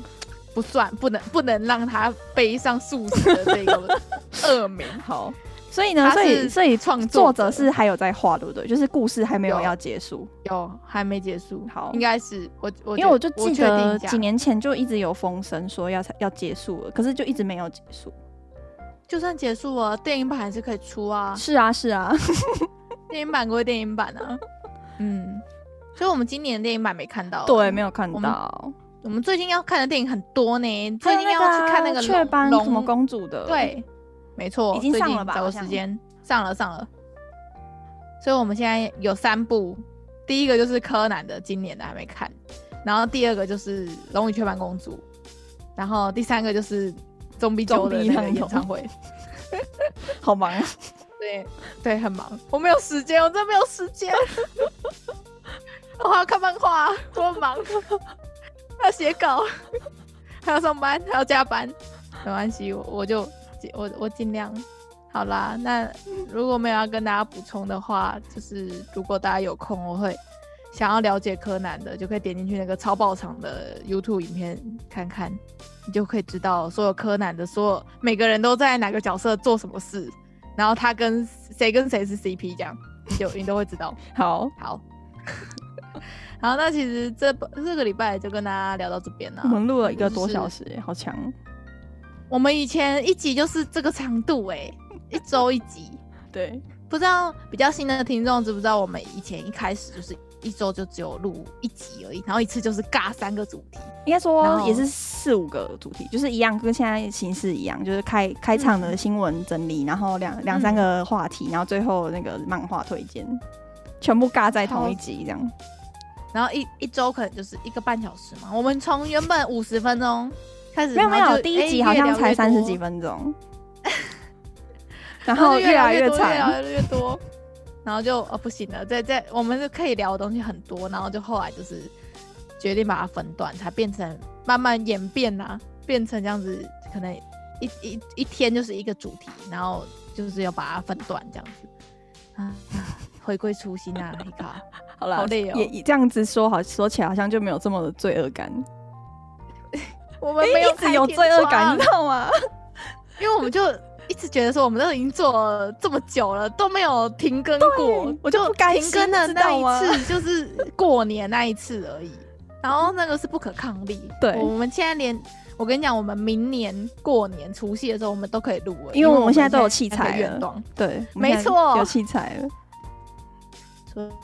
S1: 不算，不能不能让他背上速食的这个恶名。[LAUGHS]
S2: 好。所以呢，所以所以创作者是还有在画，对不对？就是故事还没有要结束，
S1: 有，有还没结束。好，应该是我我
S2: 因为我就记得几年前就一直有风声说要要结束了，可是就一直没有结束。
S1: 就算结束了，电影版还是可以出啊。
S2: 是啊，是啊，[LAUGHS]
S1: 电影版归电影版啊。嗯，所以我们今年的电影版没看到，
S2: 对，没有看到。
S1: 我们，最近要看的电影很多呢，最近要去看那个
S2: 雀斑什么公主的，
S1: 对。没错，
S2: 已经上了吧？
S1: 找个时间上了上了，所以我们现在有三部，第一个就是柯南的，今年的还没看，然后第二个就是《龙与雀斑公主》，然后第三个就是中比九的那个演唱会，[LAUGHS]
S2: 好忙啊！
S1: 对对，很忙，我没有时间，我真的没有时间，[LAUGHS] 我还要看漫画，我很忙，还 [LAUGHS] 要写稿，还要上班，还要加班，没关系，我我就。我我尽量好啦。那如果没有要跟大家补充的话，就是如果大家有空，我会想要了解柯南的，就可以点进去那个超爆场的 YouTube 影片看看，你就可以知道所有柯南的所有每个人都在哪个角色做什么事，然后他跟谁跟谁是 CP 这样，你就你都会知道。[LAUGHS]
S2: 好
S1: 好好，那其实这这个礼拜就跟大家聊到这边了。
S2: 我们录了一个多小时，好强。
S1: 我们以前一集就是这个长度哎、欸，一周一集。[LAUGHS]
S2: 对，
S1: 不知道比较新的听众知不知道，我们以前一开始就是一周就只有录一集而已，然后一次就是尬三个主题，
S2: 应该说也是四五个主题，就是一样跟现在形式一样，就是开开场的新闻整理，嗯、然后两两三个话题，然后最后那个漫画推荐，全部尬在同一集这样。
S1: 然后一一周可能就是一个半小时嘛，我们从原本五十分钟
S2: 开始。没有没有，第一集好像才三十几分钟，[LAUGHS] 然后越来越长，
S1: 越来越多，然后就哦不行了，在在我们就可以聊的东西很多，然后就后来就是决定把它分段，才变成慢慢演变呐、啊，变成这样子，可能一一一天就是一个主题，然后就是要把它分段这样子啊，回归初心啊，你看，[LAUGHS]
S2: 好了，好累哦，也这样子说好说起来好像就没有这么的罪恶感。[LAUGHS]
S1: 我们没有、欸、
S2: 一直有罪恶感，你知道吗？[LAUGHS]
S1: 因为我们就一直觉得说，我们都已经做了这么久了，都没有停更过。我就停更的那一次就是过年那一次而已。[LAUGHS] 然后那个是不可抗力。
S2: 对，
S1: 我们现在连我跟你讲，我们明年过年除夕的时候，我们都可以录，
S2: 因为我们现在都有器材了。对，
S1: 没错，
S2: 有器材了。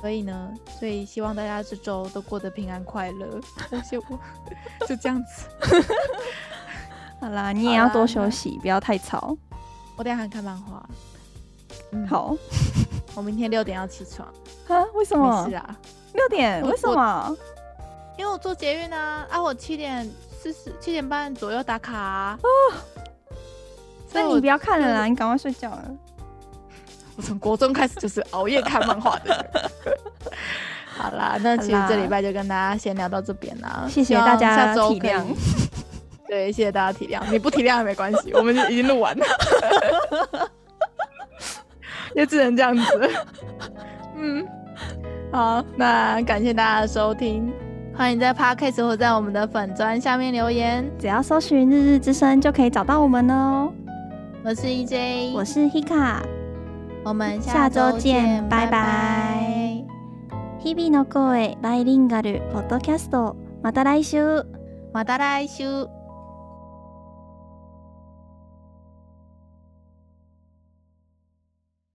S1: 所以呢，所以希望大家这周都过得平安快乐。而且我就这样子，
S2: 好啦，你也要多休息，不要太吵。
S1: 我等下还看漫画。
S2: 嗯，好，[LAUGHS]
S1: 我明天六点要起床。
S2: 啊？为什么？
S1: 是啊，
S2: 六点？为什么？
S1: 因为我做捷运啊，啊，我七点四十七点半左右打卡啊。
S2: 那你不要看了啦，你赶快睡觉了。[LAUGHS]
S1: 我从国中开始就是熬夜看漫画的。[LAUGHS] 好啦，那其实这礼拜就跟大家先聊到这边啦。
S2: 谢谢大家体谅。
S1: 对，谢谢大家体谅。你不体谅也没关系，我们已经录完了。[LAUGHS] 也只能这样子。嗯， 好，那感谢大家的收听，欢迎在 Podcast 或在我们的粉专下面留言，
S2: 只要搜寻“日日之声”就可以找到我们哦。
S1: 我是 EJ，
S2: 我是 Hika，
S1: 我们下周见，拜拜。
S2: 日々の声バイリンガルポッドキャスト，また来周，
S1: また来周。